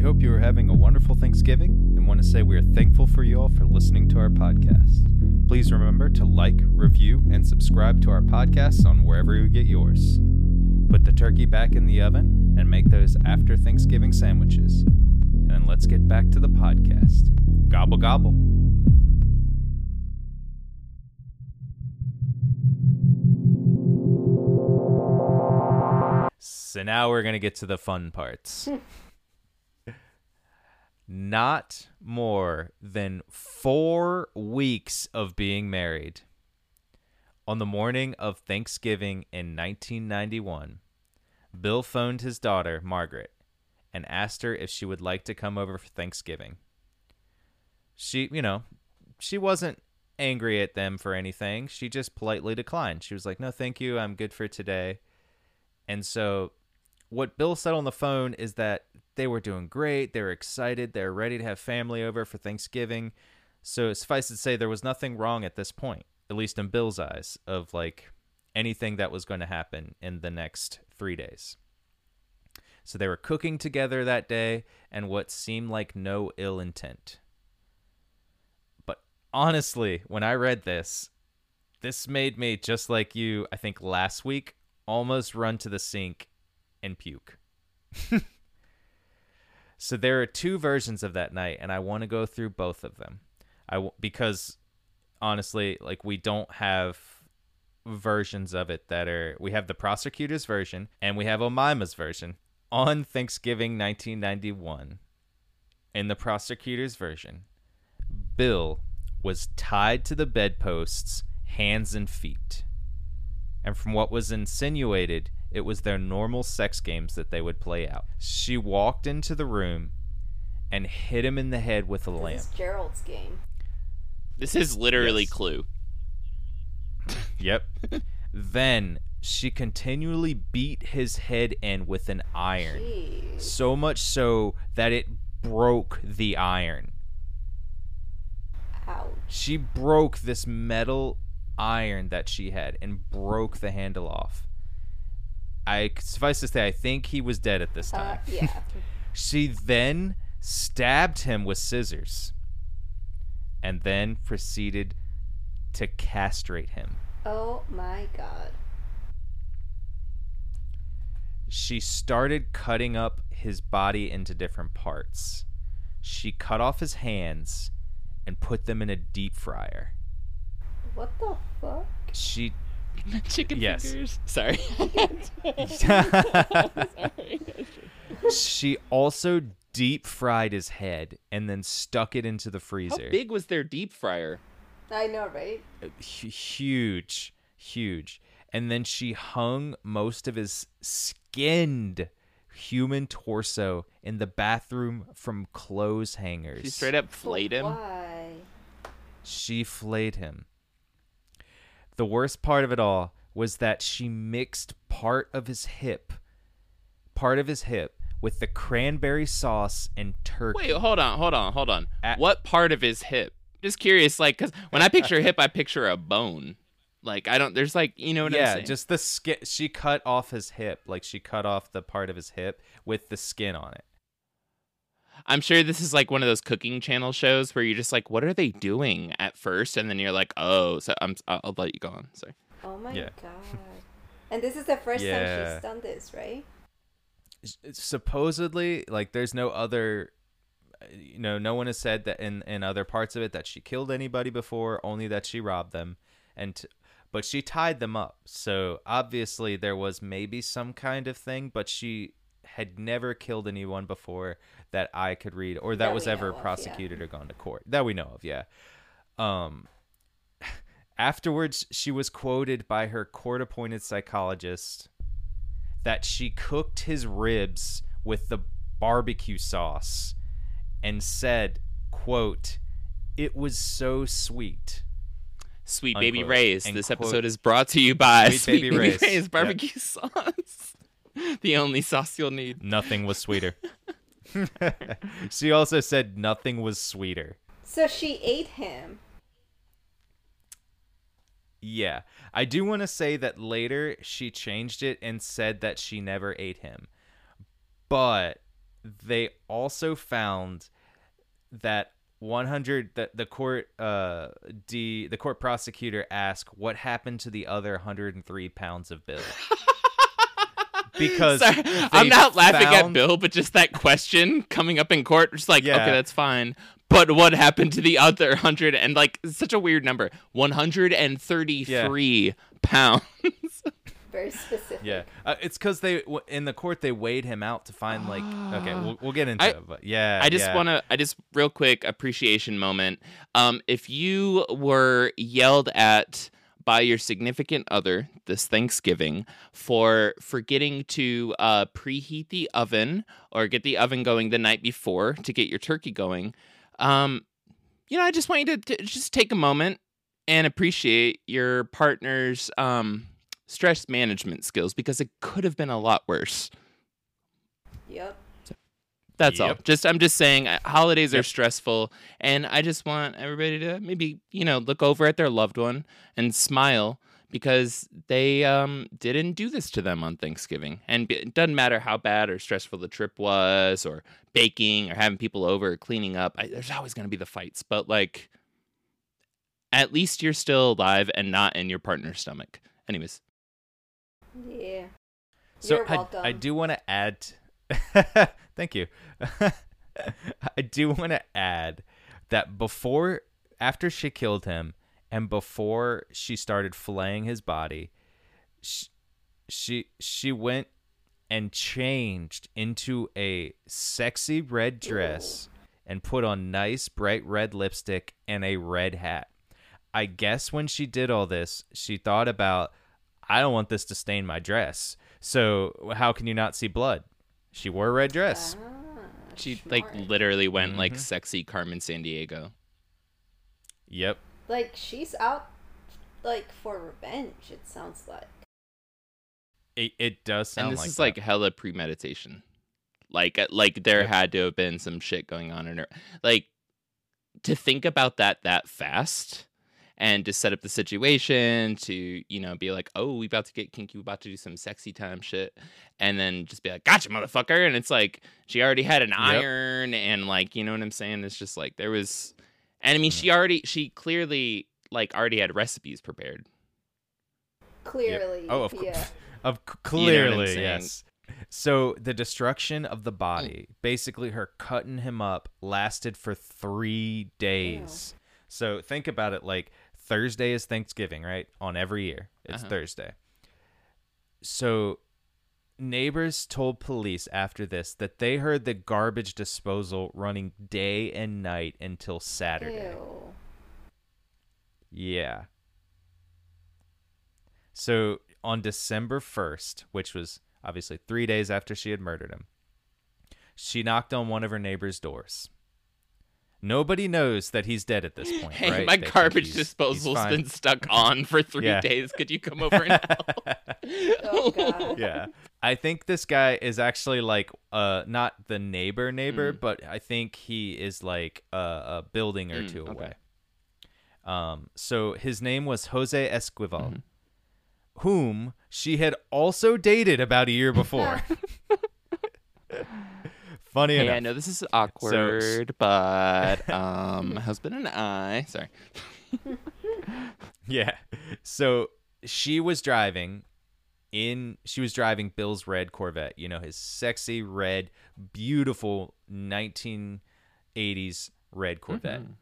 Hope you are having a wonderful Thanksgiving and want to say we are thankful for you all for listening to our podcast. Please remember to like, review, and subscribe to our podcasts on wherever you get yours. Put the turkey back in the oven and make those after Thanksgiving sandwiches. And then let's get back to the podcast. Gobble, gobble. So now we're going to get to the fun parts. [LAUGHS] Not more than four weeks of being married. On the morning of Thanksgiving in 1991, Bill phoned his daughter, Margaret, and asked her if she would like to come over for Thanksgiving. She, you know, she wasn't angry at them for anything. She just politely declined. She was like, no, thank you. I'm good for today. And so, what Bill said on the phone is that they were doing great. They were excited. They were ready to have family over for Thanksgiving. So, suffice it to say, there was nothing wrong at this point, at least in Bill's eyes, of like anything that was going to happen in the next three days. So, they were cooking together that day, and what seemed like no ill intent. But honestly, when I read this, this made me just like you, I think last week, almost run to the sink and puke. [LAUGHS] so there are two versions of that night and I want to go through both of them. I w- because honestly, like we don't have versions of it that are we have the prosecutor's version and we have Omaima's version. On Thanksgiving 1991, in the prosecutor's version, Bill was tied to the bedposts, hands and feet. And from what was insinuated, it was their normal sex games that they would play out. She walked into the room and hit him in the head with a lamp. This is Gerald's game. This is literally Yes. Clue. [LAUGHS] [LAUGHS] Yep. then she continually beat his head in with an iron. Jeez. So much so that it broke the iron. Ouch. She broke this metal iron that she had and broke the handle off. I suffice to say, I think he was dead at this Uh, time. yeah. [LAUGHS] She then stabbed him with scissors and then proceeded to castrate him. Oh my god. She started cutting up his body into different parts. She cut off his hands and put them in a deep fryer. What the fuck? She [LAUGHS] Chicken Yes. fingers. [LAUGHS] [LAUGHS] Sorry. she also deep fried his head and then stuck it into the freezer. How freezer. big was their deep fryer? I know, right? Uh, hu- huge, huge. And then she hung most of his skinned human torso in the bathroom from clothes hangers. She straight up flayed him. Why? She flayed him. The worst part of it all was that she mixed part of his hip, part of his hip, with the cranberry sauce and turkey. Wait, hold on, hold on, hold on. At- what part of his hip? Just curious, like, because when I picture a hip, I picture a bone. Like, I don't. There's like, you know what I'm yeah, saying? just the skin. She cut off his hip, like she cut off the part of his hip with the skin on it. I'm sure this is like one of those cooking channel shows where you're just like, what are they doing at first, and then you're like, oh, so I'm. I'll, I'll let you go on. Sorry. Oh my Yeah. god. And this is the first time she's done this, right? Supposedly, like there's no other, you know, no one has said that in in other parts of it that she killed anybody before, only that she robbed them, and t- but she tied them up. So obviously there was maybe some kind of thing, but she had never killed anyone before that I could read or that, That was ever know of, yeah. prosecuted or gone to court that we know of. Yeah. Um. [LAUGHS] Afterwards, she was quoted by her court-appointed psychologist that she cooked his ribs with the barbecue sauce and said, "quote It was so sweet." Sweet Baby Unquote. Ray's. And This quote- episode is brought to you by Sweet Sweet, Baby Baby, Ray's. Ray's, Yep. barbecue [LAUGHS] sauce. [LAUGHS] the only sauce you'll need. Nothing was sweeter. [LAUGHS] [LAUGHS] she also said nothing was sweeter. So she ate him. Yeah. I do want to say that later she changed it and said that she never ate him. But they also found that 100 the, the court uh d the court prosecutor asked what happened to the other 103 pounds of bill because Sorry, I'm not laughing at Bill, but just that question coming up in court, just like, Yeah. okay, that's fine. But what happened to the other hundred and like such a weird number, one hundred and thirty-three pounds. [LAUGHS] Very specific. Yeah, uh, it's because they w- in the court they weighed him out to find like okay, [GASPS] we'll, we'll get into I- it, but yeah, I just yeah. want to, I just real quick appreciation moment. Um, if you were yelled at by your significant other this Thanksgiving for forgetting to uh, preheat the oven or get the oven going the night before to get your turkey going, um, you know, I just want you to, to just take a moment and appreciate your partner's um, stress management skills because it could have been a lot worse. Yep. That's all. Just I'm just saying uh, holidays are stressful and I just want everybody to maybe, you know, look over at their loved one and smile because they um didn't do this to them on Thanksgiving. And it doesn't matter how bad or stressful the trip was or baking or having people over or cleaning up. I, there's always going to be the fights, but like at least you're still alive and not in your partner's stomach. Anyways, Yeah. So You're I, welcome. I do want to add. [LAUGHS] [LAUGHS] thank you. [LAUGHS] I do want to add that before, after she killed him, and before she started flaying his body, she she, she went and changed into a sexy red dress and put on nice bright red lipstick and a red hat. I guess when she did all this, she thought about, I don't want this to stain my dress. So how can you not see blood? She wore a red dress. Ah, She like literally went like Mhm. sexy Carmen Sandiego. Yep. like she's out like for revenge. It sounds like. It, it does sound and this like is that. like hella premeditation. Like uh, like there Yep. had to have been some shit going on in her. Like to think about that that fast and to set up the situation to you know be like oh we about to get kinky we about to do some sexy time shit and then just be like gotcha motherfucker and it's like she already had an iron and like you know what i'm saying it's just like there was and i mean mm. she already she clearly like already had recipes prepared Clearly, Oh, of course. yeah. [LAUGHS] Of c- You know clearly, yes. So the destruction of the body, mm. basically her cutting him up, lasted for three days. So think about it like Thursday is Thanksgiving, right? On every year, it's Uh-huh. Thursday. So neighbors told police after this that they heard the garbage disposal running day and night until Saturday. Ew. Yeah. So on December 1st, which was obviously three days after she had murdered him, she knocked on one of her neighbor's doors. Nobody knows that he's dead at this [LAUGHS] point. hey right? my They garbage he's- he's disposal's fine. been stuck on for three Yeah. days could you come over and [LAUGHS] help Oh yeah. I think this guy is actually like uh not the neighbor neighbor, Mm. but I think he is like a, a building or Mm, two okay. away. Um so his name was Jose Esquivel, Mhm. whom she had also dated about a year before. [LAUGHS] Funny Hey, enough. I know this is awkward, but um, [LAUGHS] husband and I. Sorry. Yeah. So she was driving in she was driving Bill's red Corvette, you know, his sexy red, beautiful 1980s red Corvette. Mhm.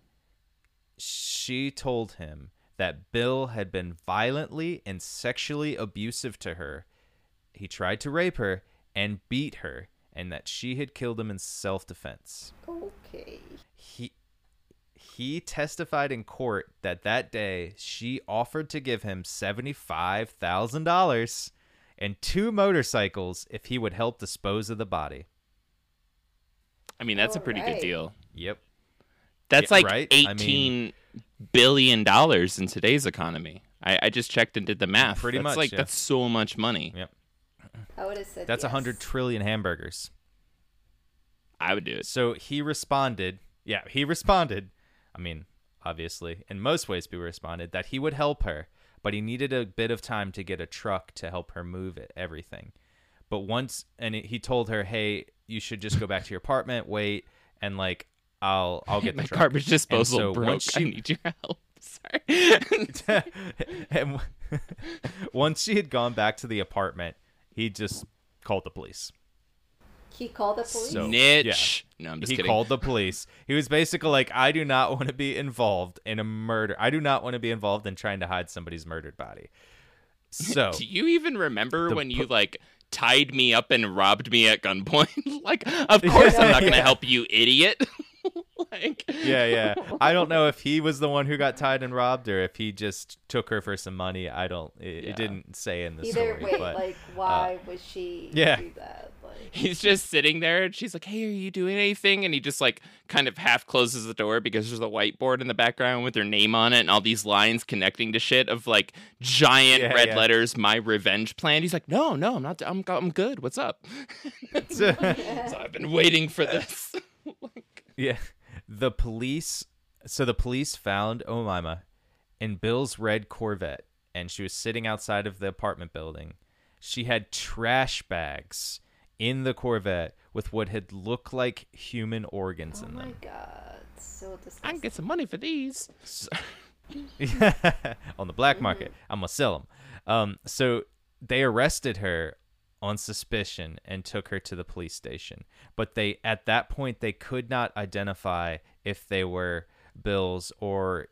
She told him that Bill had been violently and sexually abusive to her. He tried to rape her and beat her and that she had killed him in self-defense. Okay. He he testified in court that that day she offered to give him $75,000 and two motorcycles if he would help dispose of the body. I mean, that's a pretty good deal. Yep. That's Yeah, like right? I mean- eighteen billion dollars in today's economy. I, I just checked and did the math. Pretty that's much, Like yeah. that's so much money. Yep. I would have said That's a yes. 100 trillion hamburgers. I would do it. So he responded, yeah, he responded. I mean, obviously, in most ways, people responded that he would help her, but he needed a bit of time to get a truck to help her move it, everything. But once, and he told her, hey, you should just go back to your apartment, wait, and like, I'll, I'll get [LAUGHS] the My truck. garbage disposal so broke. once I she- need your help. [LAUGHS] Sorry. [LAUGHS] and once she had gone back to the apartment, he just called the police. He called the police. So- Niche. No, I'm just he kidding. called the police. He was basically like, I do not want to be involved in a murder. I do not want to be involved in trying to hide somebody's murdered body. So, [LAUGHS] Do you even remember The when pu- you like tied me up and robbed me at gunpoint? [LAUGHS] like, of [LAUGHS] course I'm not gonna Yeah. help you, idiot. [LAUGHS] like, yeah, yeah. [LAUGHS] I don't know if he was the one who got tied and robbed or if he just took her for some money. I don't, it, Yeah. it didn't say in the Either story. way, but like uh, why would she yeah. do that? Like he's just sitting there, and she's like, "Hey, are you doing anything?" And he just like kind of half closes the door because there's a whiteboard in the background with her name on it and all these lines connecting to shit of like giant Yeah, red yeah. letters. My revenge plan. He's like, "No, no, I'm not. I'm I'm good. What's up?" [LAUGHS] so I've been waiting for this. Yeah. The police so the police found Omaima in Bill's red Corvette and she was sitting outside of the apartment building. She had trash bags in the Corvette with what had looked like human organs in them. Oh my god, so disgusting. I can get some money for these. [LAUGHS] on the black market. I'm gonna sell them. Um, so they arrested her on suspicion and took her to the police station. But they at that point they could not identify if they were Bill's or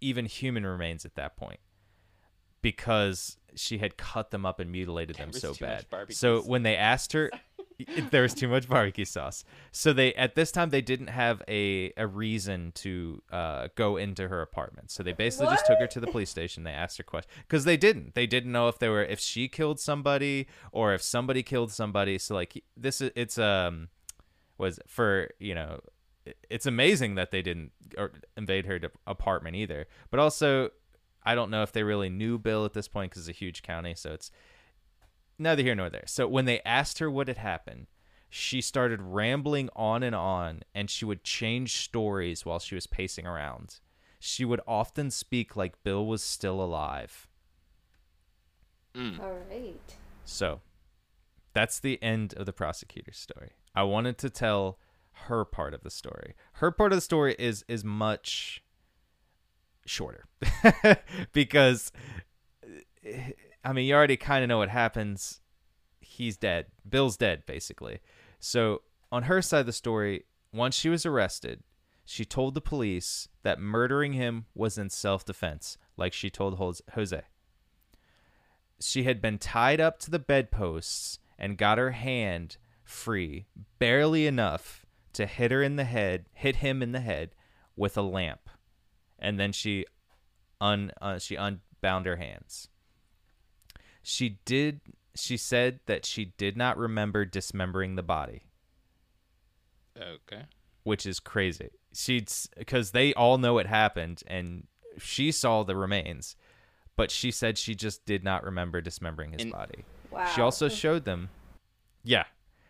even human remains at that point. because she had cut them up and mutilated them so bad. So when they asked her, [LAUGHS] [LAUGHS] there was too much barbecue sauce. So they at this time they didn't have a a reason to uh, go into her apartment. So they basically just took her to the police station. They asked her questions because they didn't. They didn't know if they were if she killed somebody or if somebody killed somebody. So like this is it's um was for you know it's amazing that they didn't or invade her apartment either. But also, I don't know if they really knew Bill at this point because it's a huge county. So it's neither here nor there. So when they asked her what had happened, she started rambling on and on, and she would change stories while she was pacing around. She would often speak like Bill was still alive. Mm. All right. So that's the end of the prosecutor's story. I wanted to tell her part of the story. Her part of the story is is much shorter [LAUGHS] because I mean, you already kind of know what happens. He's dead. Bill's dead basically. So, on her side of the story, once she was arrested, she told the police that murdering him was in self-defense, like she told Jose she had been tied up to the bedposts and got her hand free barely enough to hit her in the head hit him in the head with a lamp and then she un uh, she unbound her hands she did she said that she did not remember dismembering the body Okay. which is crazy she's because they all know it happened and she saw the remains but she said she just did not remember dismembering his And- body Wow. she also showed them, yeah,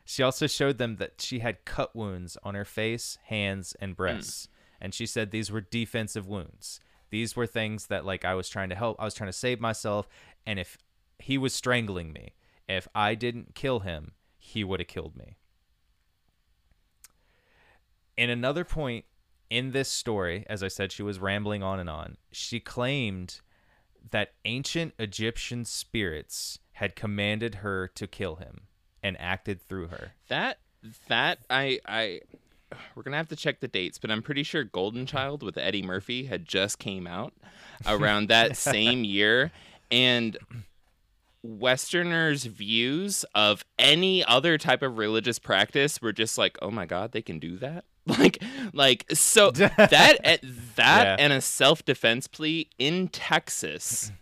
she also showed them that she had cut wounds on her face, hands, and hmm. breasts. And she said these were defensive wounds. These were things that, like, I was trying to help, I was trying to save myself. And if he was strangling me, if I didn't kill him, he would have killed me. In another point in this story, as I said, she was rambling on and on. She claimed that ancient Egyptian spirits had commanded her to kill him and acted through her. That that I I we're gonna have to check the dates, but I'm pretty sure Golden Child with Eddie Murphy had just came out [LAUGHS] around that same year, and Westerners' views of any other type of religious practice were just like, oh my god, they can do that. [LAUGHS] Like, like so [LAUGHS] that eh, that Yeah. and a self defense plea in Texas.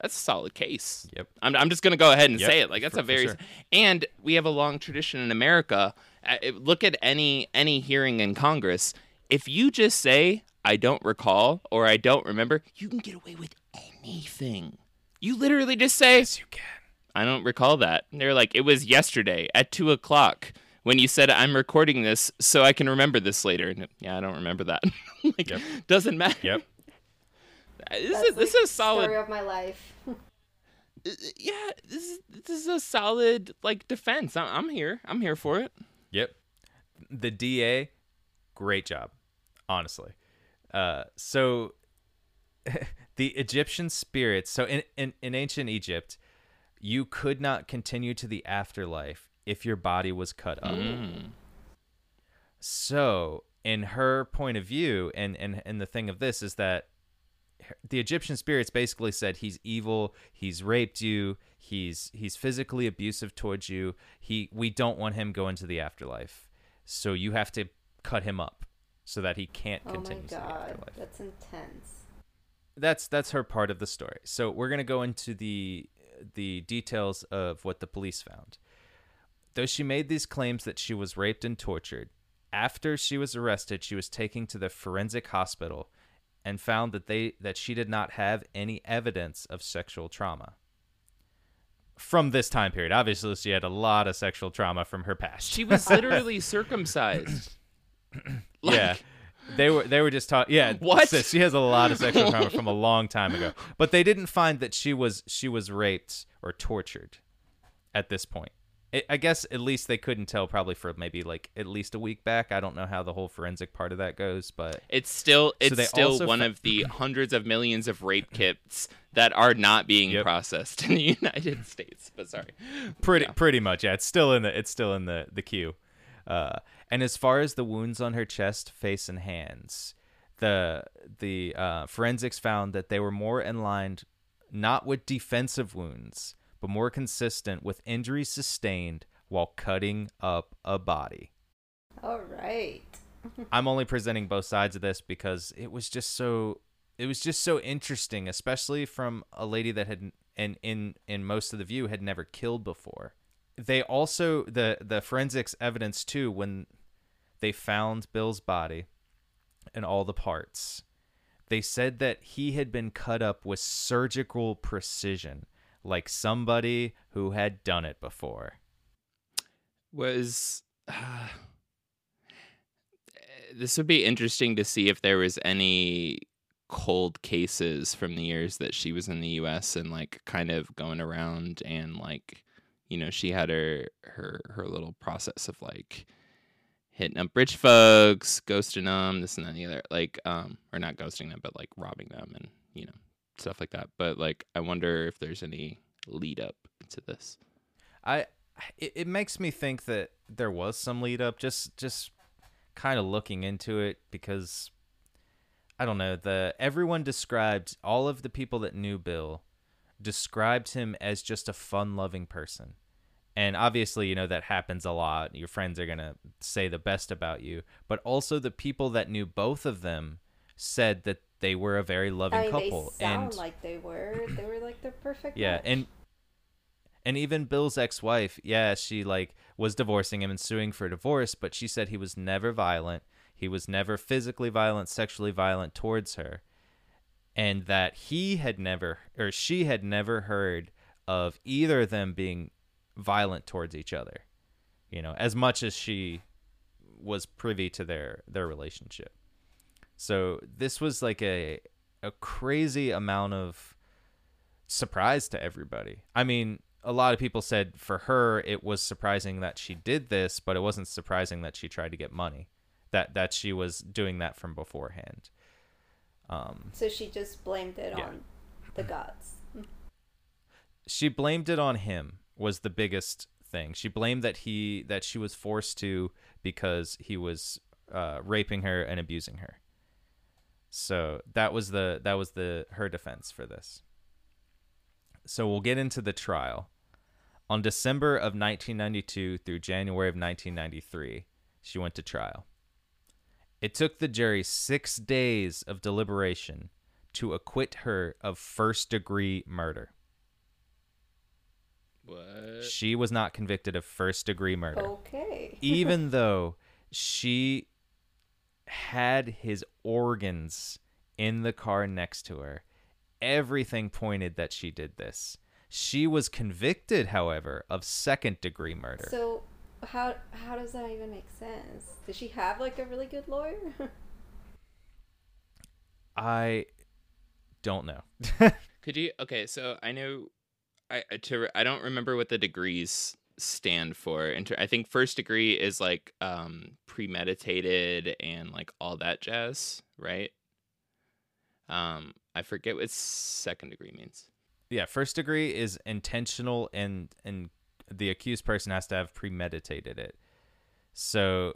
That's a solid case. Yep. I'm, I'm just gonna go ahead and Yep, say it. Like that's for- a very sure. and we have a long tradition in America. Uh, Look at any any hearing in Congress. If you just say I don't recall or I don't remember, you can get away with anything. You literally just say yes, you can. I don't recall that. And they're like, it was yesterday at two o'clock when you said I'm recording this so I can remember this later. And, yeah, I don't remember that. [LAUGHS] like, Yep. doesn't matter. Yep. Uh, this That's is this is a solid. story of my life. [LAUGHS] Uh, uh, yeah, this is this is a solid like defense. I'm, I'm here. I'm here for it. Yep. The DA, great job, honestly. Uh, so [LAUGHS] the Egyptian spirits. So in, in in ancient Egypt, you could not continue to the afterlife if your body was cut up. Mm. So, in her point of view, and and and the thing of this is that the Egyptian spirits basically said he's evil, he's raped you, he's he's physically abusive towards you. He we don't want him going to the afterlife. So you have to cut him up so that he can't Oh my continue to the god, afterlife that's intense. That's that's her part of the story. So we're gonna go into the the details of what the police found. Though she made these claims that she was raped and tortured, after she was arrested, she was taken to the forensic hospital and found that they that she did not have any evidence of sexual trauma. From this time period, obviously she had a lot of sexual trauma from her past. She was literally [LAUGHS] circumcised. Like, yeah. They were they were just talking. Yeah, What? sis, she has a lot of sexual trauma from a [LAUGHS] long time ago, but they didn't find that she was she was raped or tortured at this point. I I guess at least they couldn't tell probably for maybe like at least a week back. I don't know how the whole forensic part of that goes, but It's still it's they still one fa- of the hundreds of millions of rape kits that are not being Yep. processed in the [LAUGHS] United States. But sorry. pretty Yeah. pretty much yeah. It's still in the it's still in the the queue. Uh, and as far as the wounds on her chest, face, and hands, the the uh, forensics found that they were more in line not with defensive wounds, but more consistent with injuries sustained while cutting up a body. All right. [LAUGHS] I'm only presenting both sides of this because it was just so it was just so interesting, especially from a lady that had and in in most of the view had never killed before. They also the the forensics evidence too when they found Bill's body and all the parts. They said that he had been cut up with surgical precision, like somebody who had done it before. Was uh, [SIGHS] this would be interesting to see if there was any cold cases from the years that she was in the US and like kind of going around and like you know she had her her her little process of like hitting up rich folks, ghosting them, this and that and the other, like, um, or not ghosting them, but like robbing them and you know stuff like that. But like, I wonder if there's any lead up to this. I it, it makes me think that there was some lead up just just kind of looking into it because I don't know, the everyone described all of the people that knew Bill described him as just a fun-loving person. And obviously, you know, that happens a lot. Your friends are going to say the best about you. But also, the people that knew both of them said that they were a very loving I mean, couple. they sound and like they were. They were like the perfect. yeah, match. and and even Bill's ex-wife, yeah, she like was divorcing him and suing for divorce, but she said he was never violent. He was never physically violent, sexually violent towards her. And that he had never or she had never heard of either of them being violent towards each other. You know, as much as she was privy to their their relationship. So this was like a a crazy amount of surprise to everybody. I mean, a lot of people said for her it was surprising that she did this, but it wasn't surprising that she tried to get money. That that she was doing that from beforehand. Um, so she just blamed it Yeah. on the gods. she blamed it on him was the biggest thing. She blamed that he that she was forced to because he was uh, raping her and abusing her. So that was the that was the her defense for this. So we'll get into the trial. On December of 1992 through January of 1993, she went to trial. It took the jury 6 days of deliberation to acquit her of first degree murder. What? She was not convicted of first degree murder, Okay. [LAUGHS] even though she had his organs in the car next to her. Everything pointed that she did this. She was convicted, however, of second degree murder. So how how does that even make sense? Does she have like a really good lawyer? I don't know. [LAUGHS] Could you? Okay, so I know, I I- to I don't remember what the degrees stand for. Inter- I think first degree is like um premeditated and like all that jazz, right? Um, I forget what second degree means. yeah, first degree is intentional and and the accused person has to have premeditated it. So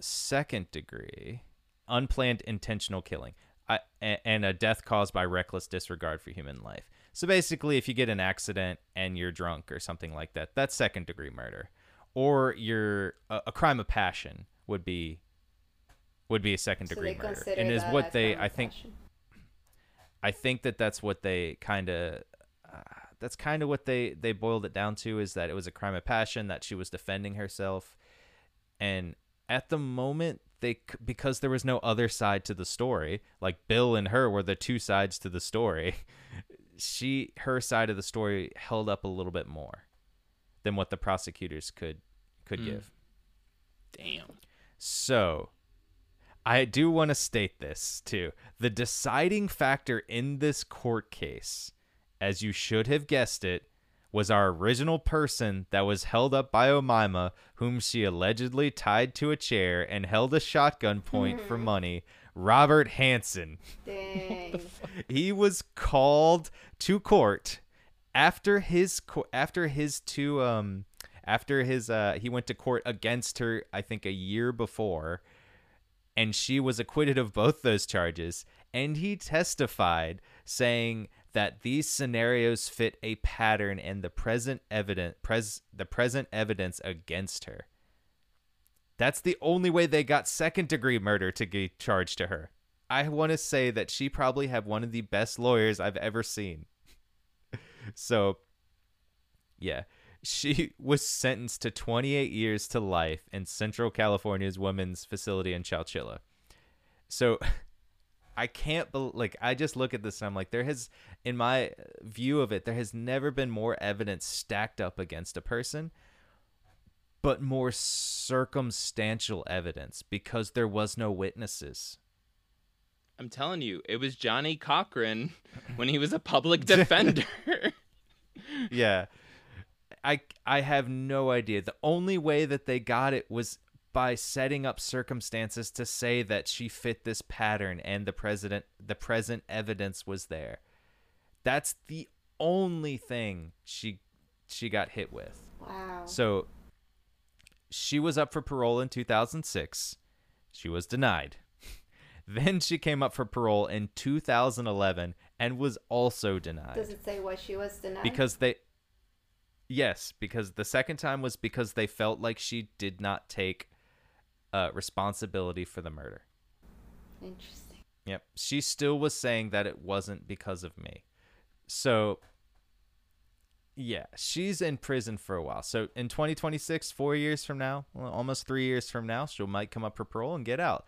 second degree, unplanned intentional killing. I, and a death caused by reckless disregard for human life. So basically, if you get an accident and you're drunk or something like that, that's second degree murder. Or you're a, a crime of passion would be would be a second degree murder, and is what they I think passion. I think that that's what they kind of that's kind of what they they boiled it down to is that it was a crime of passion that she was defending herself and at the moment they because there was no other side to the story like Bill and her were the two sides to the story [LAUGHS] she her side of the story held up a little bit more than what the prosecutors could could Hmm. give Damn. so, I do want to state this too. The deciding factor in this court case, as you should have guessed it, was our original person that was held up by Omaima, whom she allegedly tied to a chair and held a shotgun point for money, Robert Hansen. Dang. [LAUGHS] He was called to court after his after his two um after his uh he went to court against her I think a year before and she was acquitted of both those charges and he testified saying that these scenarios fit a pattern and the present evidence pres the present evidence against her. That's the only way they got second degree murder to be charged to her. I want to say that she probably had one of the best lawyers I've ever seen. [LAUGHS] so, yeah, she was sentenced to 28 years to life in Central California's women's facility in Chowchilla. So, [LAUGHS] I can't bel like I just look at this and I'm like there has in my view of it there has never been more evidence stacked up against a person but more circumstantial evidence because there was no witnesses. I'm telling you, it was Johnnie Cochran [LAUGHS] when he was a public defender. [LAUGHS] yeah. I I have no idea. The only way that they got it was by setting up circumstances to say that she fit this pattern and the president the present evidence was there. That's the only thing she she got hit with. Wow. So she was up for parole in 2006. She was denied. [LAUGHS] then she came up for parole in 2011 and was also denied. Does it say why she was denied? Because they Yes, because the second time was because they felt like she did not take uh, responsibility for the murder. Interesting. Yep. She still was saying that it wasn't because of me. So yeah, she's in prison for a while. So in 2026, four years from now, well, almost three years from now, she might come up for parole and get out.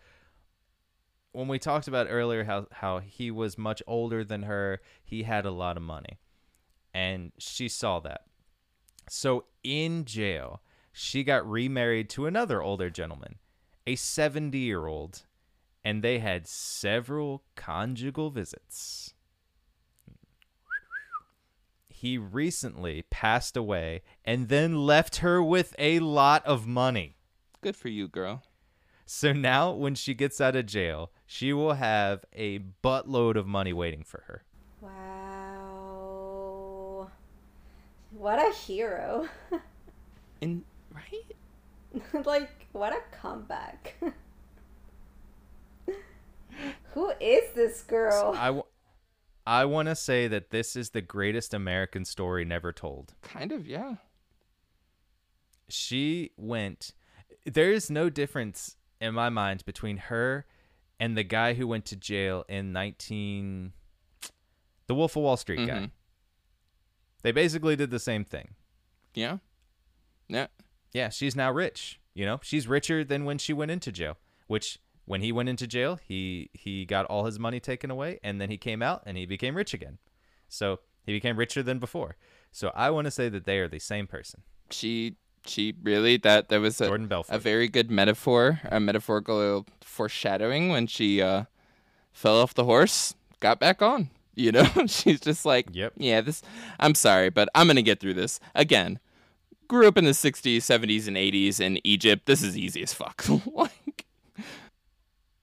When we talked about earlier how, how he was much older than her, he had a lot of money. And she saw that. So in jail, she got remarried to another older gentleman, a 70 year old, and they had several conjugal visits he recently passed away and then left her with a lot of money. Good for you, girl. So now, when she gets out of jail, she will have a buttload of money waiting for her. Wow. What a hero. [LAUGHS] And right? like, what a comeback. [LAUGHS] Who is this girl? I, w- I want to say that this is the greatest American story never told. Kind of, yeah. She went. There is no difference in my mind between her and the guy who went to jail in 19. The Wolf of Wall Street guy. Mhm. They basically did the same thing. Yeah. Yeah. Yeah, she's now rich. You know, she's richer than when she went into jail. Which, when he went into jail, he he got all his money taken away, and then he came out and he became rich again. So he became richer than before. So I want to say that they are the same person. She she really that that was a, Jordan Belfort. a very good metaphor, a metaphorical foreshadowing when she uh fell off the horse, got back on. You know, [LAUGHS] she's just like, Yep. yeah, this. I'm sorry, but I'm gonna get through this again. Grew up in the 60s, 70s, and 80s in Egypt. This is easy as fuck. [LAUGHS] like,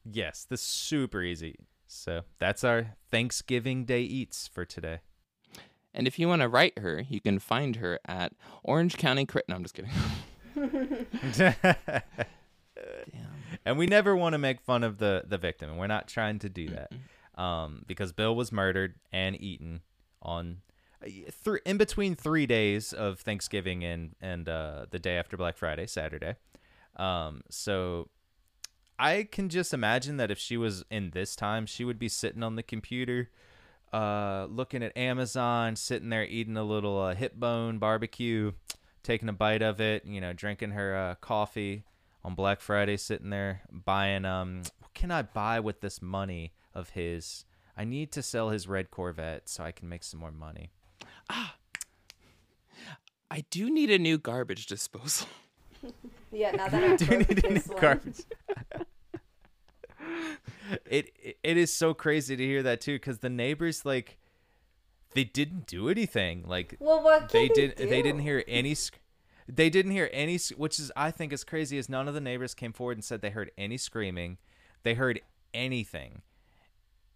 Yes, this is super easy. So that's our Thanksgiving Day eats for today. and if you want to write her, you can find her at Orange County. Crit- no, I'm just kidding. [LAUGHS] [LAUGHS] and we never want to make fun of the the victim, and we're not trying to do that. Um, because Bill was murdered and eaten on th- in between three days of Thanksgiving and and uh, the day after Black Friday, Saturday. Um, so I can just imagine that if she was in this time, she would be sitting on the computer, uh, looking at Amazon, sitting there eating a little uh, hip bone barbecue, taking a bite of it, you know, drinking her uh, coffee on Black Friday, sitting there buying. Um, what can I buy with this money of his? I need to sell his red Corvette so I can make some more money. I do need a new garbage disposal. [LAUGHS] yeah, now that I [LAUGHS] Do need a new one. garbage? it [LAUGHS] it- it is so crazy to hear that too because the neighbors like they didn't do anything like Well, what they can did do? they didn't hear any sc- they didn't hear any sc- which is i think is crazy is none of the neighbors came forward and said they heard any screaming they heard anything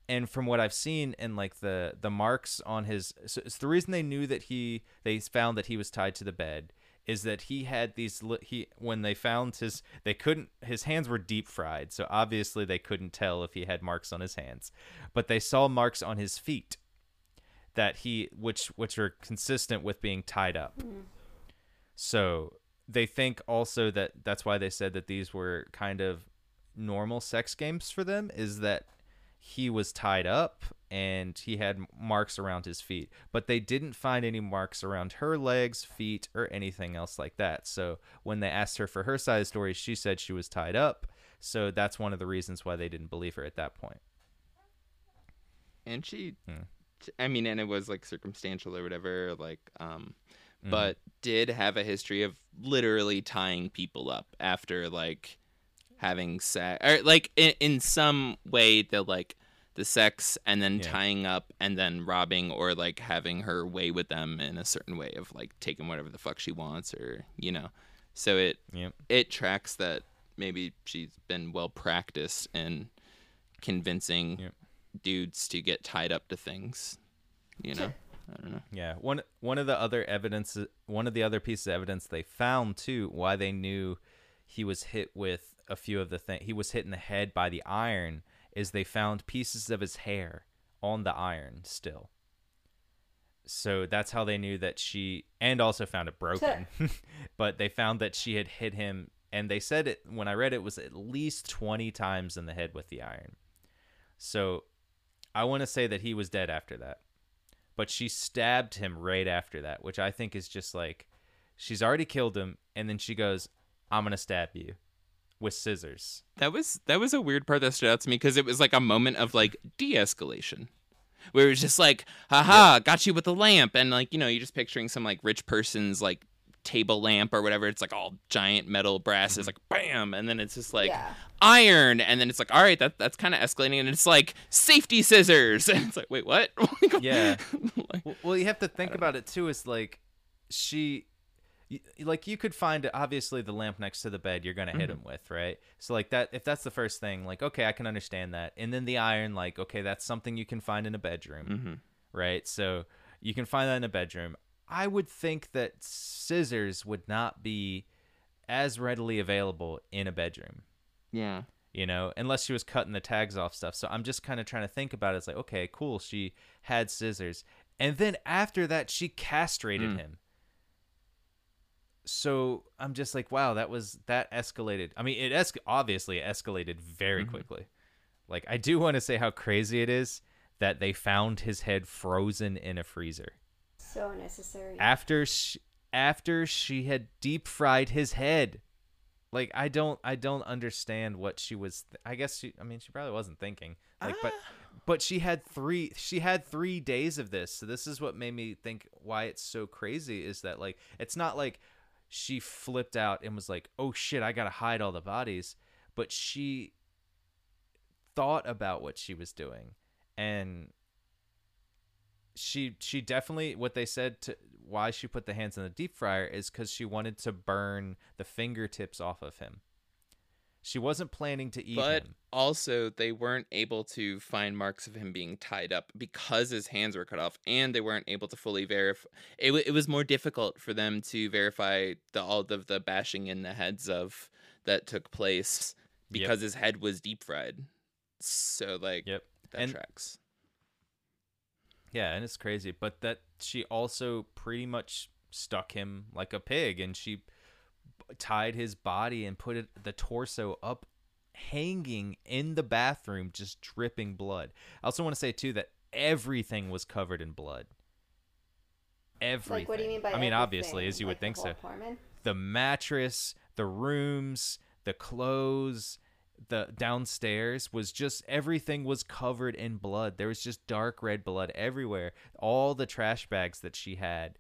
and from what i've seen and like the the marks on his so it's the reason they knew that he they found that he was tied to the bed is that he had these he when they found his they couldn't his hands were deep fried so obviously they couldn't tell if he had marks on his hands but they saw marks on his feet that he which which are consistent with being tied up. Mm-hmm. So they think also that that's why they said that these were kind of normal sex games for them is that he was tied up and he had marks around his feet but they didn't find any marks around her legs feet or anything else like that so when they asked her for her side of the story she said she was tied up so that's one of the reasons why they didn't believe her at that point. and she Hmm. i mean and it was like circumstantial or whatever like um Mhm. but did have a history of literally tying people up after like having sex or like in, in some way the like the sex and then Yeah. tying up and then robbing or like having her way with them in a certain way of like taking whatever the fuck she wants or you know so it yep it tracks that maybe she's been well practiced in convincing Yep. dudes to get tied up to things. You know, I don't know. Yeah, one one of the other evidence, one of the other pieces of evidence they found too, why they knew he was hit with a few of the things. he was hit in the head by the iron, is they found pieces of his hair on the iron still. So that's how they knew that she, and also found it broken. [LAUGHS] but they found that she had hit him, and they said it when I read it was at least twenty times in the head with the iron. So I want to say that he was dead after that but she stabbed him right after that, which I think is just like she's already killed him, and then she goes, "I'm gonna stab you with scissors." That was that was a weird part that stood out to me because it was like a moment of like de-escalation, where it was just like, haha, got you with the lamp, and like you know you're just picturing some like rich person's like table lamp or whatever. It's like all giant metal brass. It's mm-hmm. like bam, and then it's just like yeah. iron, and then it's like all right, that that's kind of escalating, and it's like safety scissors, [LAUGHS] and it's like wait, what? [LAUGHS] Yeah. [LAUGHS] Like, Well, well you have to think about it too. Is like she, y- like you could find obviously the lamp next to the bed you're gonna hit him with, right? So like that, if that's the first thing, like okay, I can understand that. And then the iron, like okay, that's something you can find in a bedroom. mhm. right? So you can find that in a bedroom. I would think that scissors would not be as readily available in a bedroom, yeah. you know, unless she was cutting the tags off stuff. So I'm just kind of trying to think about it. It's like, okay, cool. She had scissors. And then after that, she castrated Mm. him. So I'm just like, wow, that was that escalated. I mean, it es- obviously escalated very Mhm. quickly. Like, I do want to say how crazy it is that they found his head frozen in a freezer So unnecessary. after she, after she had deep fried his head. Like I don't I don't understand what she was th- I guess she I mean she probably wasn't thinking. Like but but she had 3 she had 3 days of this. So this is what made me think why it's so crazy is that like it's not like she flipped out and was like, "Oh shit, I got to hide all the bodies." But she thought about what she was doing and she she definitely what they said to why she put the hands in the deep fryer is because she wanted to burn the fingertips off of him. She wasn't planning to eat But him. also, they weren't able to find marks of him being tied up because his hands were cut off, and they weren't able to fully verify. It, wa- it was more difficult for them to verify the all of the bashing in the heads of that took place Yep. because his head was deep fried. So, like, Yep. that And- tracks. Yeah, and it's crazy. But that she also pretty much stuck him like a pig, and she tied his body and put it the torso up, hanging in the bathroom, just dripping blood. I also want to say too that everything was covered in blood. Everything. like, what do you mean by I mean, obviously, as you would Like the think so. apartment? the mattress, the rooms, the clothes, the downstairs was just everything was covered in blood. There was just dark red blood everywhere. All the trash bags that she had,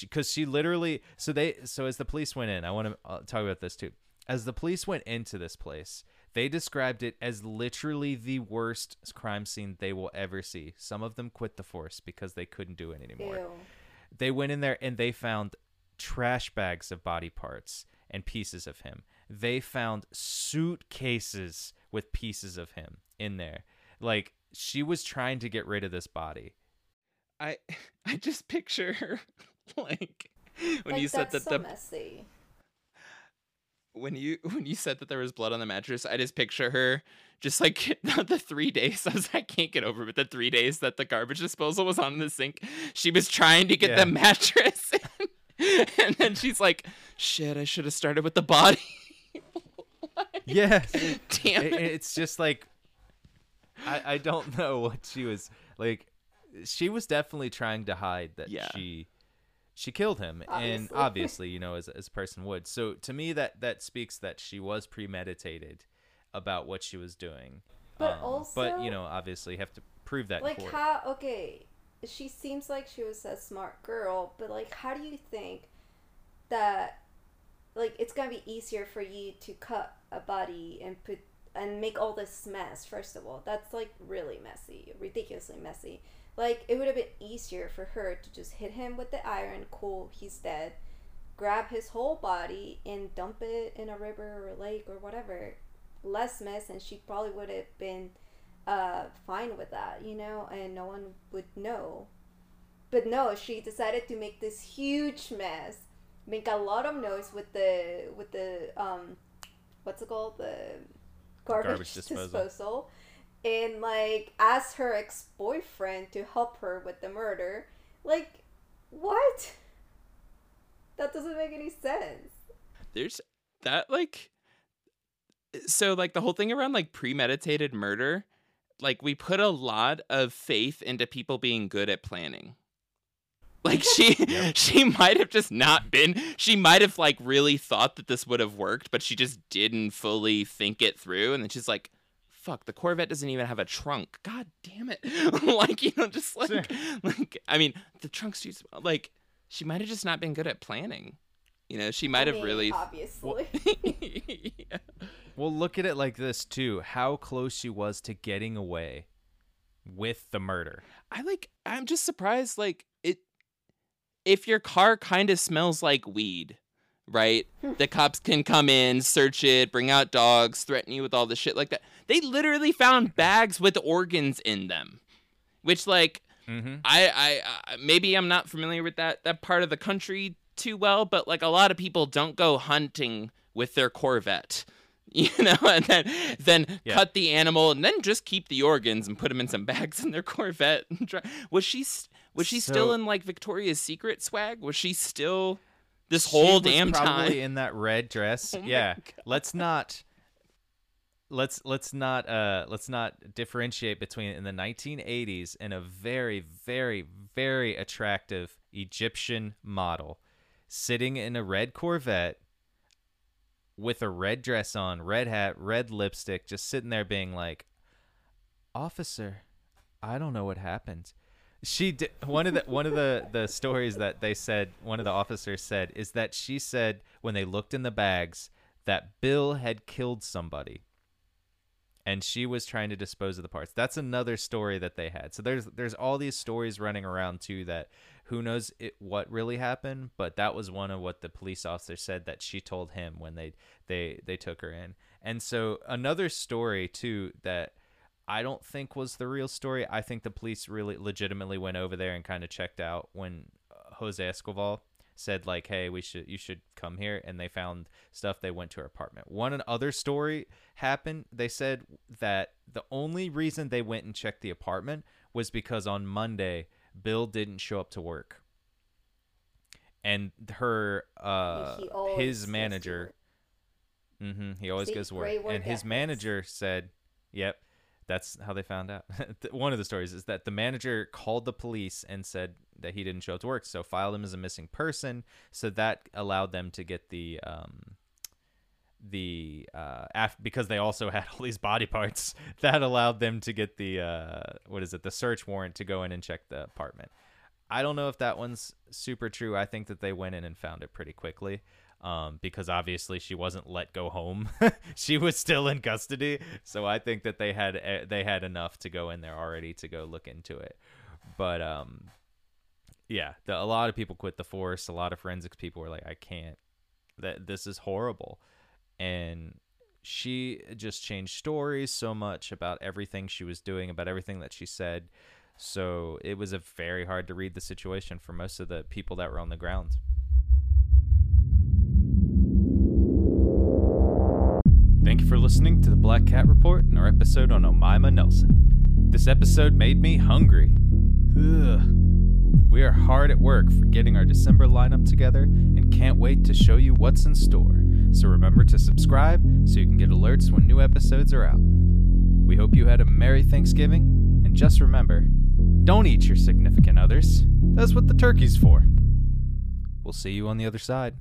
because she literally so they so as the police went in, I want to uh, talk about this too. As the police went into this place, they described it as literally the worst crime scene they will ever see. Some of them quit the force because they couldn't do it anymore Ew. they went in there and they found trash bags of body parts and pieces of him. They found suitcases with pieces of him in there. Like she was trying to get rid of this body. I [LAUGHS] I just picture [LAUGHS] like when like, you said that's that so the messy. when you when you said that there was blood on the mattress, I just picture her just like [LAUGHS] not the three days. [LAUGHS] I was I can't get over, but the three days that the garbage disposal was on the sink, she was trying to get Yeah. the mattress, in, and then she's like, "Shit, I should have started with the body." Yes. Damn it, it. it's just like I, I don't know what she was like she was definitely trying to hide that Yeah. she she killed him and Obviously. obviously you know as, as a person would. So to me that that speaks that she was premeditated about what she was doing. But Um, but you know obviously you have to prove that like how okay she seems like she was a smart girl but like how do you think that like it's gonna be easier for you to cut a body and put and make all this mess first of all? That's like really messy ridiculously messy like it would have been easier for her to just hit him with the iron cool he's dead grab his whole body and dump it in a river or a lake or whatever less mess and she probably would have been uh, fine with that, you know, and no one would know. But no, she decided to make this huge mess, make a lot of noise with the with the um, what's it called, the garbage, Garbage disposal. disposal. And like ask her ex boyfriend to help her with the murder. Like, what? That doesn't make any sense. There's that like so like the whole thing around like premeditated murder, like we put a lot of faith into people being good at planning. Like [LAUGHS] she she might have just not been she might have like really thought that this would have worked, but she just didn't fully think it through and then she's like fuck, the Corvette doesn't even have a trunk. God damn it. [LAUGHS] like, you know, just like like I mean, the trunk's too small. Like she might have just not been good at planning. You know, she might I have mean, really obviously. Yeah. [LAUGHS] [LAUGHS] Well, look at it like this too. How close she was to getting away with the murder. I like I'm just surprised like it if your car kind of smells like weed, right? the cops can come in, search it, bring out dogs, threaten you with all the shit like that. They literally found bags with organs in them. Which like Mm-hmm. I, I I maybe I'm not familiar with that that part of the country too well, but like a lot of people don't go hunting with their Corvette, [LAUGHS] you know, and then then Yeah. cut the animal and then just keep the organs and put them in some [LAUGHS] bags in their Corvette. Was she was she still in like Victoria's Secret swag? Was she still this She whole was damn probably time? in that red dress. [LAUGHS] Oh yeah. God. Let's not let's let's not uh let's not differentiate between in the 1980s and a very very very attractive Egyptian model sitting in a red Corvette with a red dress on, red hat, red lipstick, just sitting there being like, "Officer, I don't know what happened." She did one of the one of the the stories that they said one of the officers said is that she said when they looked in the bags that Bill had killed somebody and she was trying to dispose of the parts. That's another story that they had. So there's there's all these stories running around too that who knows it, what really happened, but that was one of what the police officer said that she told him when they they they took her in. And so another story too that I don't think was the real story. I think the police really legitimately went over there and kind of checked out when uh, Jose Escoval said like, "Hey, we should you should come here," and they found stuff. They went to her apartment. One other story happened. They said that the only reason they went and checked the apartment was because on Monday Bill didn't show up to work, and her uh his manager. Mm-hmm, He always See, goes to work, work and his manager said, "Yep." That's how they found out. [LAUGHS] One of the stories is that the manager called the police and said that he didn't show up to work, so filed him as a missing person. So that allowed them to get the um, the uh, af- because they also [LAUGHS] had all these body parts. That allowed them to get the uh, what is it, the search warrant to go in and check the apartment. I don't know if that one's super true. I think that they went in and found it pretty quickly. Um, because obviously she wasn't let go home. [LAUGHS] she was still in custody, so I think that they had eh, they had enough to go in there already to go look into it. But um, yeah, the, a lot of people quit the force. A lot of forensics people were like, "I can't. That this is horrible," and she just changed stories so much about everything she was doing, about everything that she said. So it was a very hard to read the situation for most of the people that were on the ground. Thank you for listening to the Black Cat Report and our episode on Omaima Nelson. This episode made me hungry. Ugh. We are hard at work for getting our December lineup together and can't wait to show you what's in store. So remember to subscribe so you can get alerts when new episodes are out. We hope you had a Merry Thanksgiving, and just remember don't eat your significant others. That's what the turkey's for. We'll see you on the other side.